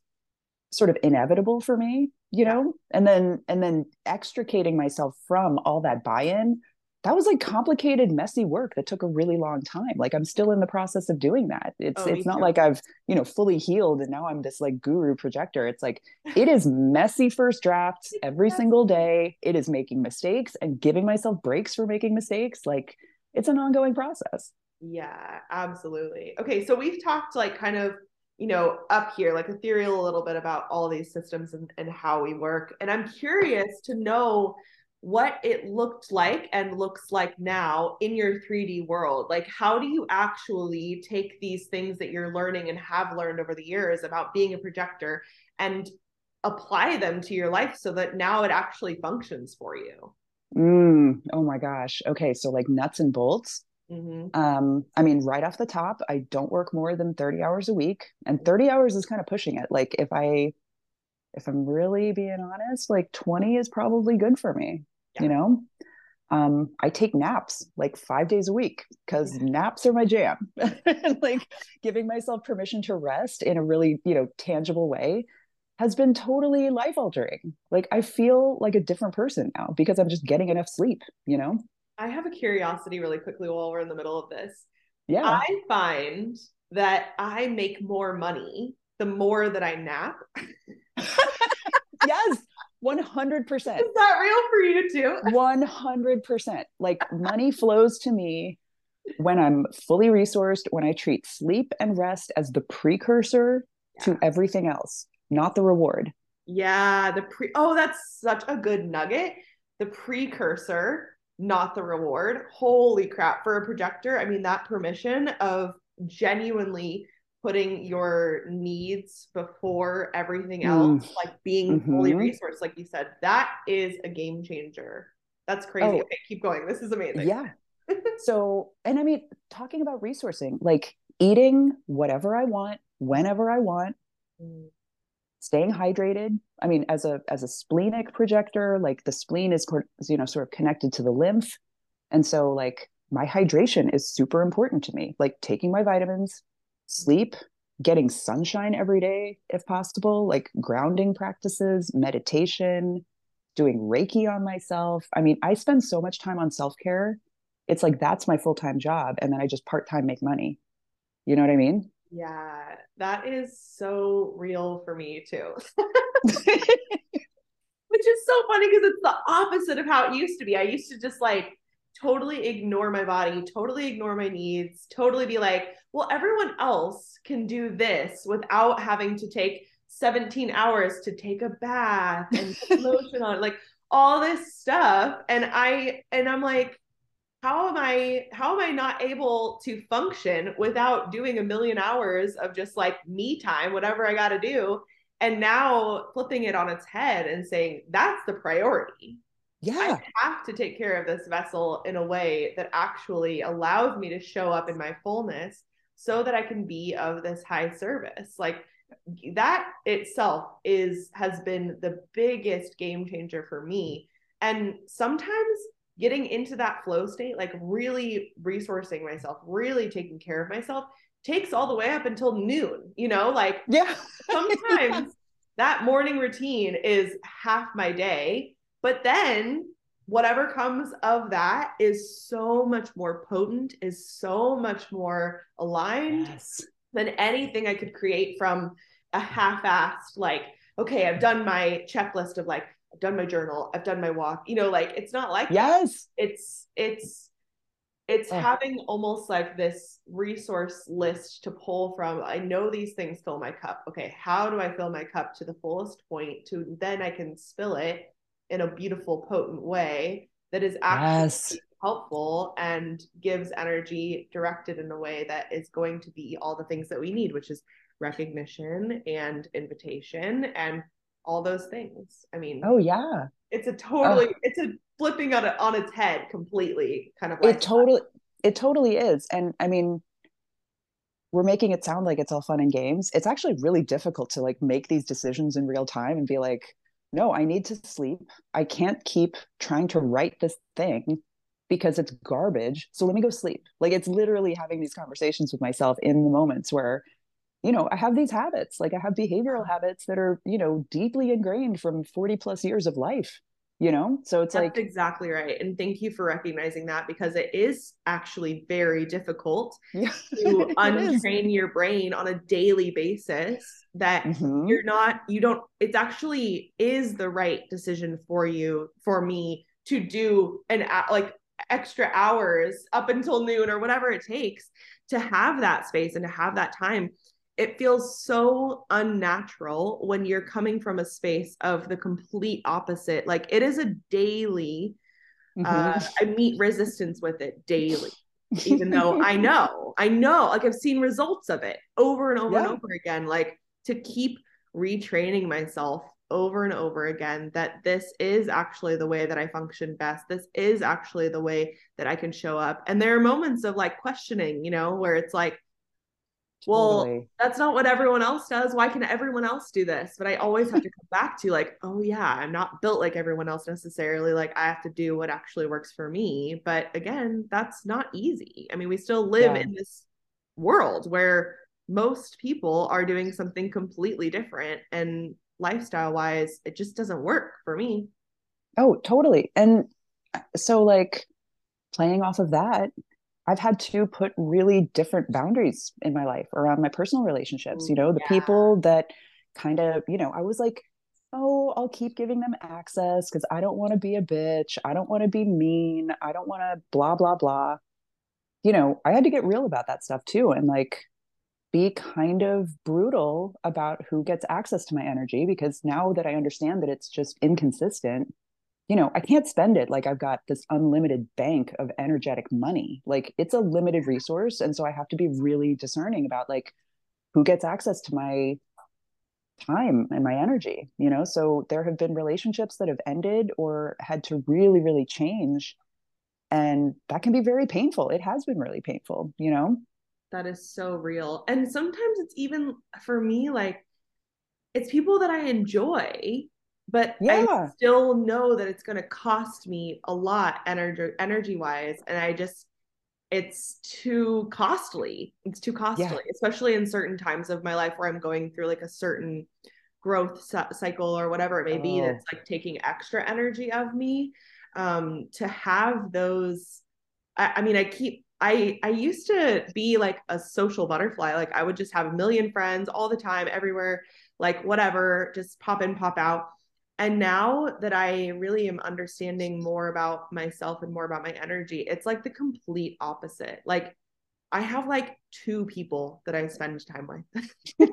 sort of inevitable for me you know? And then and then extricating myself from all that buy-in that was like complicated messy work that took a really long time. Like i'm still in the process of doing that. It's oh, it's not too. like i've you know fully healed and now i'm this like guru projector. It's like it is messy first drafts every single day. It is making mistakes and giving myself breaks for making mistakes. Like it's an ongoing process yeah absolutely okay so we've talked like kind of you know, up here, like ethereal a little bit about all these systems and, and how we work. And I'm curious to know what it looked like and looks like now in your 3D world. Like, how do you actually take these things that you're learning and have learned over the years about being a projector and apply them to your life so that now it actually functions for you? Mm, oh my gosh. Okay. So, like nuts and bolts. Mm-hmm. Um, I mean, right off the top, I don't work more than 30 hours a week. And 30 hours is kind of pushing it. Like if I if I'm really being honest, like 20 is probably good for me, yeah. you know? Um, I take naps like five days a week because yeah. naps are my jam. like giving myself permission to rest in a really, you know, tangible way has been totally life altering. Like I feel like a different person now because I'm just getting enough sleep, you know? I have a curiosity really quickly while we're in the middle of this. Yeah. I find that I make more money the more that I nap. yes. 100%. Is that real for you too? 100%. Like money flows to me when I'm fully resourced, when I treat sleep and rest as the precursor yeah. to everything else, not the reward. Yeah, the pre Oh, that's such a good nugget. The precursor not the reward. Holy crap. For a projector, I mean, that permission of genuinely putting your needs before everything else, mm. like being mm-hmm. fully resourced, like you said, that is a game changer. That's crazy. Oh, okay, keep going. This is amazing. Yeah. so, and I mean, talking about resourcing, like eating whatever I want, whenever I want, mm staying hydrated. I mean as a as a splenic projector like the spleen is you know sort of connected to the lymph. And so like my hydration is super important to me like taking my vitamins sleep getting sunshine every day if possible like grounding practices meditation doing reiki on myself. I mean i spend so much time on self-care. It's like that's my full-time job and then i just part-time make money. You know what i mean yeah, that is so real for me too. Which is so funny because it's the opposite of how it used to be. I used to just like totally ignore my body, totally ignore my needs, totally be like, well, everyone else can do this without having to take 17 hours to take a bath and lotion on, like all this stuff. And I, and I'm like, how am i how am i not able to function without doing a million hours of just like me time whatever i got to do and now flipping it on its head and saying that's the priority. Yeah. i have to take care of this vessel in a way that actually allows me to show up in my fullness so that i can be of this high service. Like that itself is has been the biggest game changer for me. And sometimes getting into that flow state, like really resourcing myself, really taking care of myself, takes all the way up until noon, you know, like yeah. sometimes that morning routine is half my day, but then whatever comes of that is so much more potent, is so much more aligned yes. than anything I could create from a half-assed like okay, I've done my checklist of like I've done my journal, I've done my walk. You know, like it's not like yes, that. it's it's it's oh. having almost like this resource list to pull from. I know these things fill my cup. Okay, how do I fill my cup to the fullest point to then I can spill it in a beautiful, potent way that is actually yes. helpful and gives energy directed in a way that is going to be all the things that we need, which is recognition and invitation and all those things. I mean, oh yeah, it's a oh. totally oh. it's a flipping on it on its head completely kind of like it totally it totally is and i mean we're making it sound like it's all fun and games. It's actually really difficult to like make these decisions in real time and be like, no, I need to sleep. I can't keep trying to write this thing because it's garbage. So let me go sleep. Like it's literally having these conversations with myself in the moments where, you know, I have these habits. Like I have behavioral habits that are, you know, deeply ingrained from 40 plus years of life you know so it's That's like exactly right and thank you for recognizing that because it is actually very difficult yeah, to untrain your brain on a daily basis that mm-hmm. you're not you don't it actually is the right decision for you for me to do an like extra hours up until noon or whatever it takes to have that space and to have that time it feels so unnatural when you're coming from a space of the complete opposite. Like it is a daily, mm-hmm. uh, I meet resistance with it daily, even though I know, I know, like I've seen results of it over and over yeah. and over again. Like to keep retraining myself over and over again that this is actually the way that I function best. This is actually the way that I can show up. And there are moments of like questioning, you know, where it's like, well that's not what everyone else does. Why can everyone else do this? But i always have to come back to like oh yeah i'm not built like everyone else necessarily. Like i have to do what actually works for me. But again that's not easy. I mean we still live yeah. in this world where most people are doing something completely different. And lifestyle wise it just doesn't work for me. Oh totally. And uh, so like playing off of that I've had to put really different boundaries in my life around my personal relationships. You know, the yeah. people that kind of, you know, I was like, oh, I'll keep giving them access because I don't want to be a bitch. I don't want to be mean. I don't want to blah, blah, blah. You know, I had to get real about that stuff too and like be kind of brutal about who gets access to my energy because now that I understand that it's just inconsistent, you know, I can't spend it like I've got this unlimited bank of energetic money. Like it's a limited resource. And so I have to be really discerning about like who gets access to my time and my energy, you know? So there have been relationships that have ended or had to really, really change. And that can be very painful. It has been really painful, you know? That is so real. And sometimes it's even for me like, it's people that I enjoy but yeah. I still know that it's going to cost me a lot energy energy wise and I just it's too costly. It's too costly, yeah. especially in certain times of my life where I'm going through like a certain growth cycle or whatever it may oh. be that's like taking extra energy of me um to have those I, I mean I keep I I used to be like a social butterfly. Like I would just have a million friends all the time, everywhere, like whatever, just pop in, pop out and now that i really am understanding more about myself and more about my energy it's like the complete opposite. Like i have like two people that i spend time with.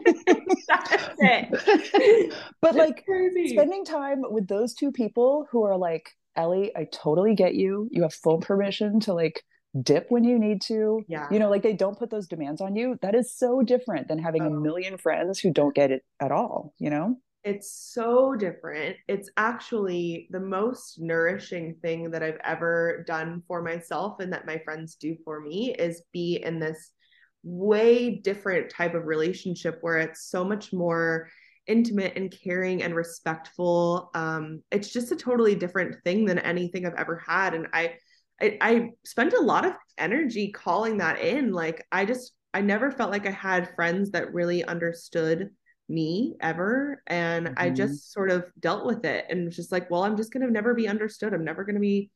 That's it. But it's like crazy. spending time with those two people who are like ellie i totally get you. You have full permission to like dip when you need to. Yeah. You know like they don't put those demands on you. That is so different than having oh. a million friends who don't get it at all you know it's so different. It's actually the most nourishing thing that I've ever done for myself and that my friends do for me is be in this way different type of relationship where it's so much more intimate and caring and respectful. Um, it's just a totally different thing than anything I've ever had. And I, I, I spent a lot of energy calling that in. Like I just, I never felt like I had friends that really understood me ever and mm-hmm. i just sort of dealt with it and was just like well i'm just going to never be understood i'm never going to be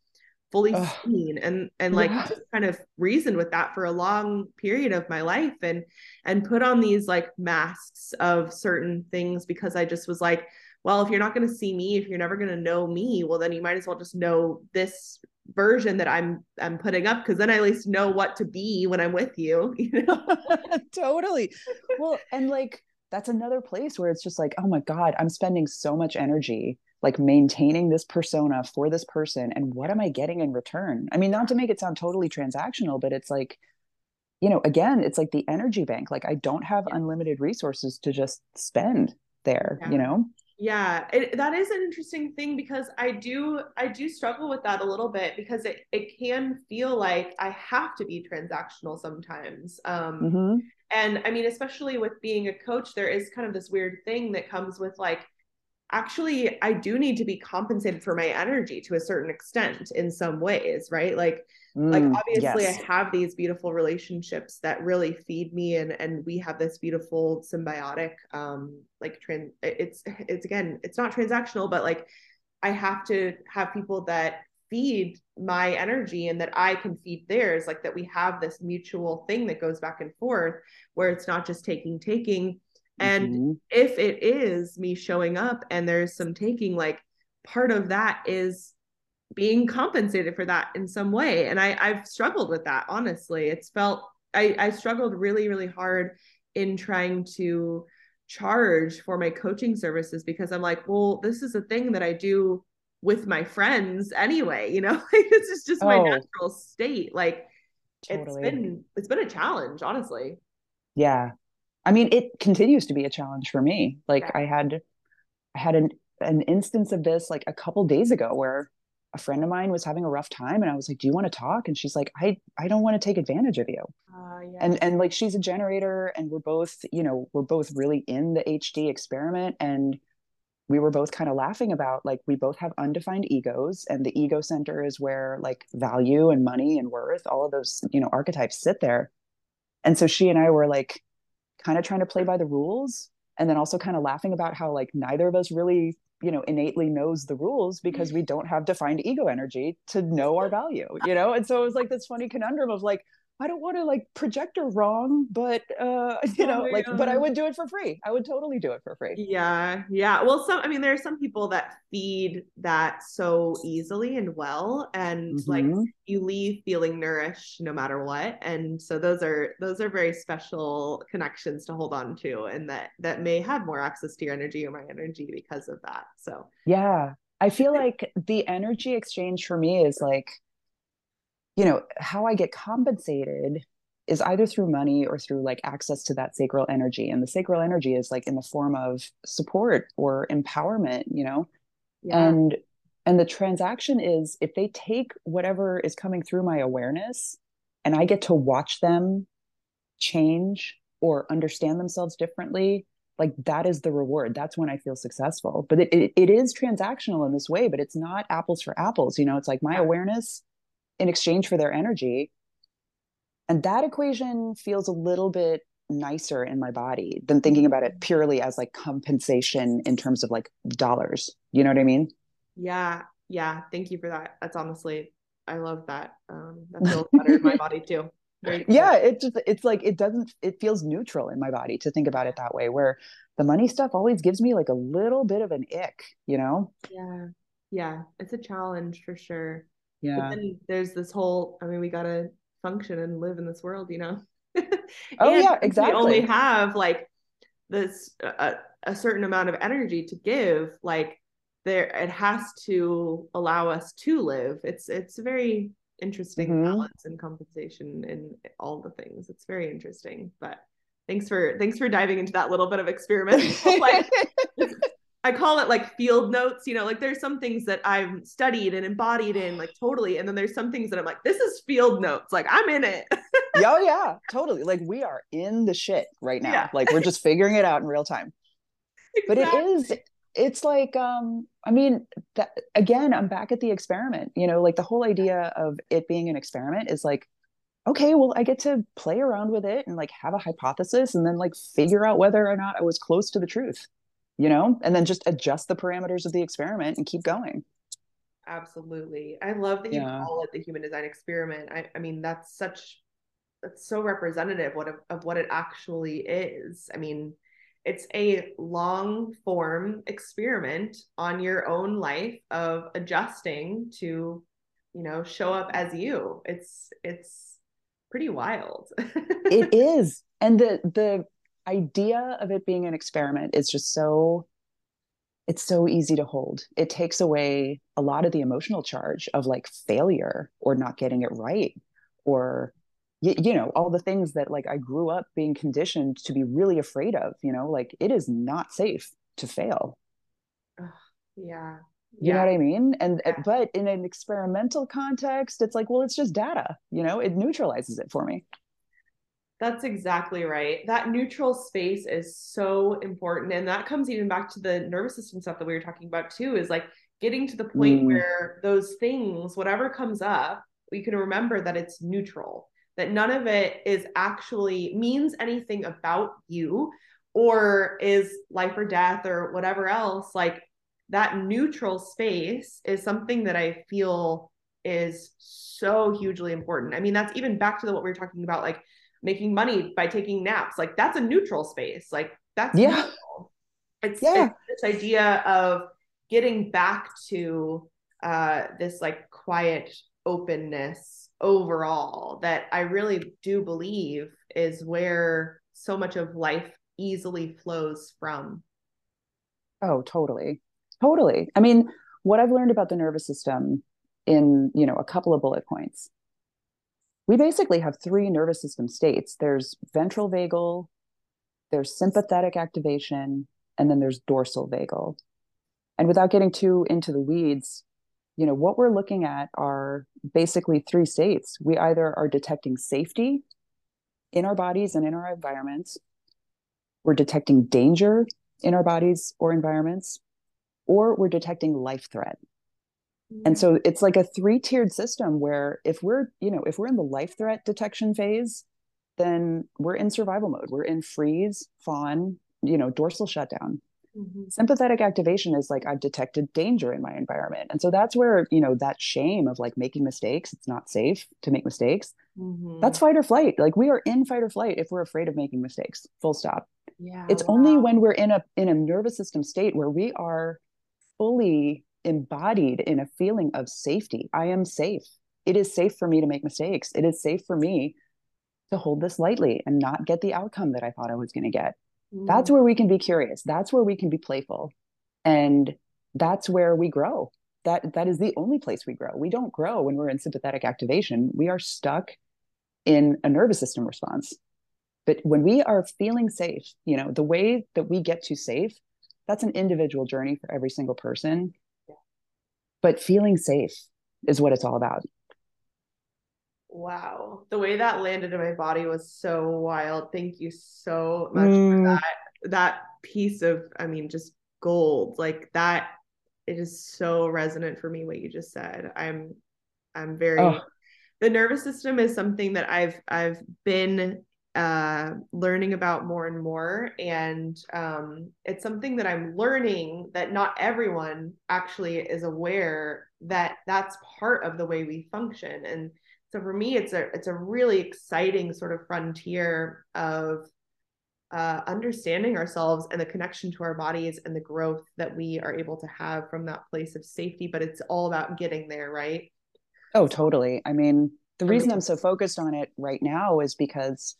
fully Ugh. seen and and like yeah. just kind of reasoned with that for a long period of my life and and put on these like masks of certain things because i just was like well if you're not going to see me if you're never going to know me well then you might as well just know this version that i'm i'm putting up because then i at least know what to be when i'm with you you know totally well and like that's another place where it's just like oh my god i'm spending so much energy like maintaining this persona for this person and what am i getting in return i mean not to make it sound totally transactional but it's like you know again it's like the energy bank like i don't have yeah. unlimited resources to just spend there yeah. you know yeah it, that is an interesting thing because i do i do struggle with that a little bit because it, it can feel like i have to be transactional sometimes um mm-hmm And I mean, especially with being a coach, there is kind of this weird thing that comes with like, actually, I do need to be compensated for my energy to a certain extent in some ways, right? Like, mm, like obviously yes. I have these beautiful relationships that really feed me and and we have this beautiful symbiotic um like trans it's it's again, it's not transactional, but like I have to have people that feed my energy and that I can feed theirs, like that we have this mutual thing that goes back and forth where it's not just taking, taking. And mm-hmm. if it is me showing up and there's some taking, like part of that is being compensated for that in some way. And I, I've struggled with that, honestly. It's felt, I, I struggled really, really hard in trying to charge for my coaching services because I'm like, well, this is a thing that I do with my friends anyway you know like this is just my oh, natural state like totally. it's been it's been a challenge honestly yeah i mean it continues to be a challenge for me like yeah. i had i had an an instance of this like a couple days ago where a friend of mine was having a rough time and i was like do you want to talk and she's like i i don't want to take advantage of you uh, yeah. and and like she's a generator and we're both you know we're both really in the hd experiment and we were both kind of laughing about like we both have undefined egos and the ego center is where like value and money and worth all of those you know archetypes sit there. And so she and i were like kind of trying to play by the rules and then also kind of laughing about how like neither of us really you know innately knows the rules because we don't have defined ego energy to know our value you know? And so it was like this funny conundrum of like I don't want to like project her wrong, but uh, you know, like, but I would do it for free. I would totally do it for free. Yeah, yeah. Well, some, I mean, there are some people that feed that so easily and well, and mm-hmm. like you leave feeling nourished no matter what. And so those are those are very special connections to hold on to, and that that may have more access to your energy or my energy because of that. So yeah, I feel like the energy exchange for me is like you know how i get compensated is either through money or through like access to that sacral energy and the sacral energy is like in the form of support or empowerment you know? Yeah. and and the transaction is if they take whatever is coming through my awareness and i get to watch them change or understand themselves differently like that is the reward. That's when i feel successful. But it, it, it is transactional in this way but it's not apples for apples you know? It's like my awareness in exchange for their energy. And that equation feels a little bit nicer in my body than thinking about it purely as like compensation in terms of like dollars. You know what I mean? Yeah. Yeah. Thank you for that. That's honestly, I love that. Um, that feels better in my body too. yeah. It just, it's like, it doesn't, it feels neutral in my body to think about it that way, where the money stuff always gives me like a little bit of an ick, you know? Yeah. Yeah. It's a challenge for sure yeah. but then there's this whole i mean we gotta function and live in this world you know? Oh yeah exactly we only have like this a, a certain amount of energy to give like there it has to allow us to live. It's it's a very interesting mm-hmm. balance and compensation in all the things. It's very interesting but thanks for thanks for diving into that little bit of experiment like I call it like field notes, you know, like there's some things that I've studied and embodied in like totally. And then there's some things that I'm like, this is field notes. Like I'm in it. oh yeah, totally. Like we are in the shit right now. Yeah. Like we're just figuring it out in real time. Exactly. But it is, it's like, um, I mean, that again, I'm back at the experiment, you know, like the whole idea of it being an experiment is like, okay, well, I get to play around with it and like have a hypothesis and then like figure out whether or not I was close to the truth you know, and then just adjust the parameters of the experiment and keep going. Absolutely. I love that you yeah. call it the human design experiment. I, I mean, that's such, that's so representative what of, of what it actually is. I mean, it's a long form experiment on your own life of adjusting to, you know, show up as you. It's, it's pretty wild. it is. And the, the idea of it being an experiment is just so it's so easy to hold. It takes away a lot of the emotional charge of like failure or not getting it right or you, you know all the things that like I grew up being conditioned to be really afraid of, you know, like it is not safe to fail. yeah. You yeah. know what I mean? And yeah. but in an experimental context, it's like, well, it's just data, you know, it neutralizes it for me That's exactly right. That neutral space is so important. And that comes even back to the nervous system stuff that we were talking about too, is like getting to the point mm. where those things, whatever comes up, we can remember that it's neutral, that none of it is actually means anything about you or is life or death or whatever else. Like that neutral space is something that I feel is so hugely important. I mean, that's even back to the, what we were talking about, like making money by taking naps. Like that's a neutral space. Like that's yeah. Neutral. It's, yeah. it's this idea of getting back to uh, this like quiet openness overall that I really do believe is where so much of life easily flows from. Oh, totally. Totally. I mean, what I've learned about the nervous system in, you know, a couple of bullet points we basically have three nervous system states there's ventral vagal, there's sympathetic activation, and then there's dorsal vagal. And without getting too into the weeds, you know, what we're looking at are basically three states. We either are detecting safety in our bodies and in our environments, we're detecting danger in our bodies or environments, or we're detecting life threat and so it's like a three tiered system where if we're you know if we're in the life threat detection phase then we're in survival mode. We're in freeze fawn you know dorsal shutdown. Mm-hmm. sympathetic activation is like i've detected danger in my environment. And so that's where you know that shame of like making mistakes it's not safe to make mistakes. Mm-hmm. that's fight or flight. Like we are in fight or flight if we're afraid of making mistakes full stop. Yeah it's wow. only when we're in a in a nervous system state where we are fully embodied in a feeling of safety. I am safe. It is safe for me to make mistakes. It is safe for me to hold this lightly and not get the outcome that I thought I was going to get. Mm. That's where we can be curious. That's where we can be playful. And that's where we grow. That that is the only place we grow. We don't grow when we're in sympathetic activation. We are stuck in a nervous system response. But when we are feeling safe, you know, the way that we get to safe, that's an individual journey for every single person but feeling safe is what it's all about. Wow. The way that landed in my body was so wild. Thank you so much mm. for that that piece of I mean just gold. Like that it is so resonant for me what you just said. I'm I'm very oh. the nervous system is something that I've I've been uh, learning about more and more. And um, it's something that I'm learning that not everyone actually is aware that that's part of the way we function. And so for me, it's a it's a really exciting sort of frontier of uh, understanding ourselves and the connection to our bodies and the growth that we are able to have from that place of safety. But it's all about getting there, right? Oh, totally. I mean, the reason I'm so focused on it right now is because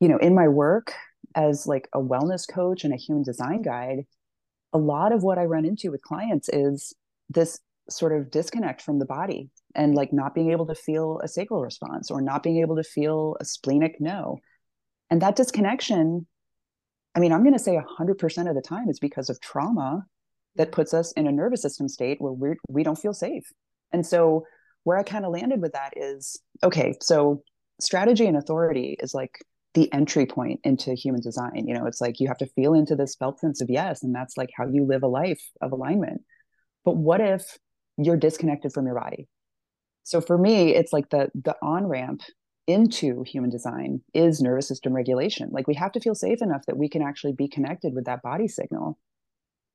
you know in my work as like a wellness coach and a human design guide a lot of what i run into with clients is this sort of disconnect from the body and like not being able to feel a sacral response or not being able to feel a splenic no. And that disconnection i mean i'm going to say 100% of the time is because of trauma that puts us in a nervous system state where we're, we don't feel safe. And so where i kind of landed with that is okay so strategy and authority is like the entry point into human design. You know, it's like you have to feel into this felt sense of yes, and that's like how you live a life of alignment. But what if you're disconnected from your body? So for me, it's like the the on ramp into human design is nervous system regulation. Like we have to feel safe enough that we can actually be connected with that body signal.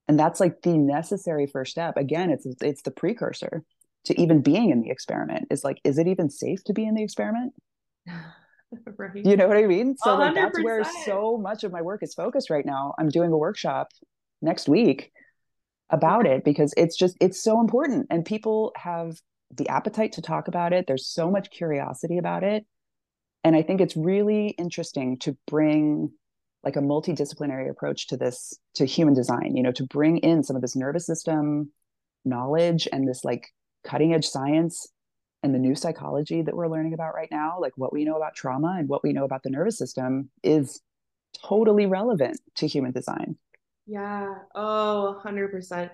And that's like the necessary first step. Again, it's it's the precursor to even being in the experiment. Is like, is it even safe to be in the experiment? right. You know what I mean? So like, that's where so much of my work is focused right now. I'm doing a workshop next week about it because it's just it's so important and people have the appetite to talk about it. There's so much curiosity about it. And I think it's really interesting to bring like a multidisciplinary approach to this to human design, you know, to bring in some of this nervous system knowledge and this like cutting edge science and the new psychology that we're learning about right now, like what we know about trauma and what we know about the nervous system, is totally relevant to human design. Yeah. Oh, 100%.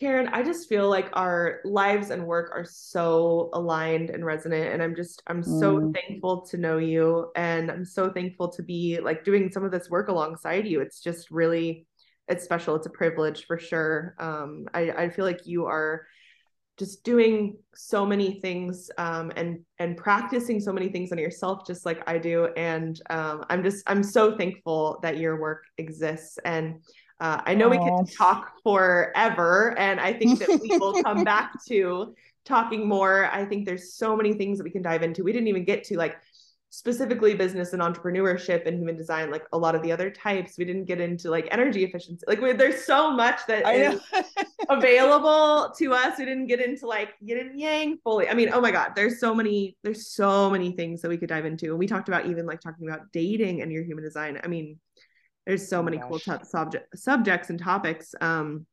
Karen, I just feel like our lives and work are so aligned and resonant. And I'm just, I'm so mm. thankful to know you. And I'm so thankful to be like doing some of this work alongside you. It's just really, it's special. It's a privilege for sure. Um, I, I feel like you are just doing so many things um, and and practicing so many things on yourself just like i do. And um, i'm just i'm so thankful that your work exists. And uh, i know we could talk forever and i think that we will come back to talking more. I think there's so many things that we can dive into. We didn't even get to like specifically business and entrepreneurship and human design like a lot of the other types we didn't get into like energy efficiency. Like there's so much that is available to us. We didn't get into like yin and yang fully. I mean oh my god there's so many there's so many things that we could dive into. And we talked about even like talking about dating and your human design. I mean there's so oh many gosh. cool t- subject subjects and topics um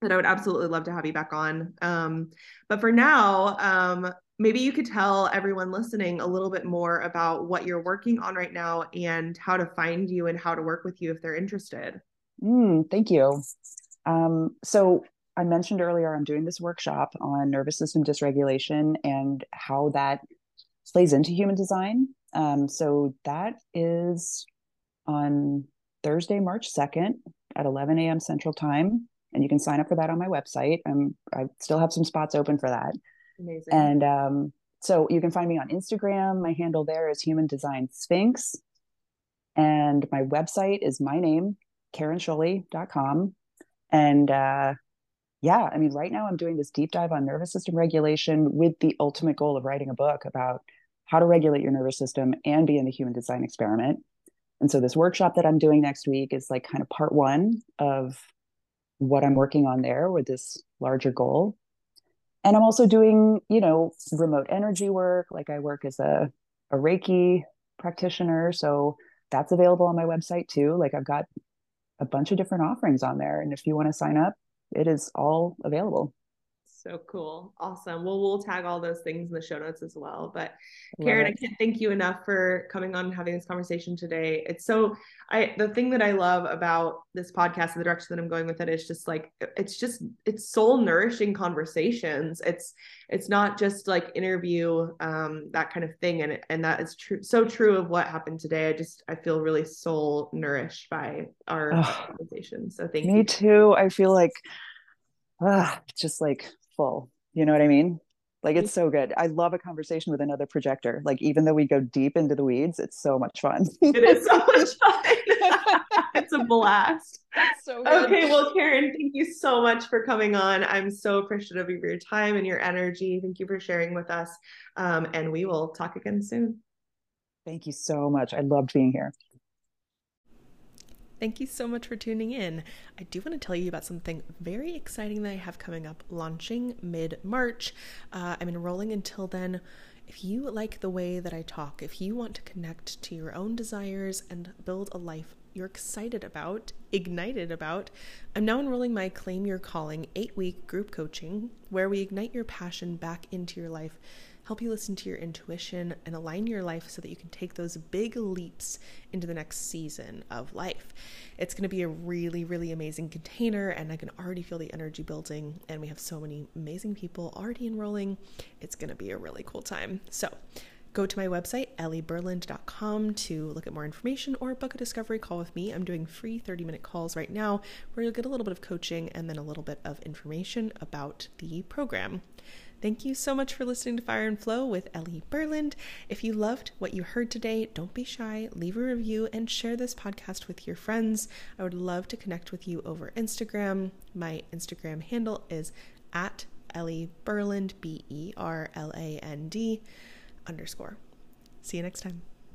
that I would absolutely love to have you back on. Um, but for now, um, maybe you could tell everyone listening a little bit more about what you're working on right now and how to find you and how to work with you if they're interested. Mm, thank you. Um, so, I mentioned earlier, I'm doing this workshop on nervous system dysregulation and how that plays into human design. Um, so, that is on Thursday, March 2nd at 11 a.m. Central Time. And you can sign up for that on my website. I'm, I still have some spots open for that. Amazing. And um, so you can find me on Instagram. My handle there is Human Design Sphinx. And my website is my name, KarenScholey.com. And uh, yeah, I mean, right now I'm doing this deep dive on nervous system regulation with the ultimate goal of writing a book about how to regulate your nervous system and be in the human design experiment. And so this workshop that I'm doing next week is like kind of part one of what I'm working on there with this larger goal and i'm also doing you know remote energy work. Like i work as a, a reiki practitioner so that's available on my website too. Like i've got a bunch of different offerings on there and if you want to sign up it is all available so cool. Awesome. Well, we'll tag all those things in the show notes as well. But Karen, I can't thank you enough for coming on and having this conversation today. It's so I the thing that I love about this podcast and the direction that I'm going with it is just like it's just it's soul nourishing conversations. It's it's not just like interview um that kind of thing and and that is true so true of what happened today. I just I feel really soul nourished by our oh, conversation. So thank me you. Me too. I feel like ah, just like full. You know what I mean? Like it's so good. I love a conversation with another projector. Like even though we go deep into the weeds, it's so much fun. it is so much fun. it's a blast. So good. Okay, well, Karen, thank you so much for coming on. I'm so appreciative of your time and your energy. Thank you for sharing with us. Um, and we will talk again soon. Thank you so much. I loved being here. Thank you so much for tuning in. I do want to tell you about something very exciting that I have coming up launching mid March. Uh, I'm enrolling until then. If you like the way that I talk, if you want to connect to your own desires and build a life you're excited about, ignited about, I'm now enrolling my Claim Your Calling eight week group coaching where we ignite your passion back into your life help you listen to your intuition and align your life so that you can take those big leaps into the next season of life. It's going to be a really, really amazing container, and I can already feel the energy building. And we have so many amazing people already enrolling. It's going to be a really cool time. So, Go to my website, ellieberland.com, to look at more information or book a discovery call with me. I'm doing free 30 minute calls right now where you'll get a little bit of coaching and then a little bit of information about the program. Thank you so much for listening to Fire and Flow with Ellie Berland. If you loved what you heard today, don't be shy, leave a review and share this podcast with your friends. I would love to connect with you over Instagram. My Instagram handle is at Ellie Berland, B E R L A N D underscore. See you next time.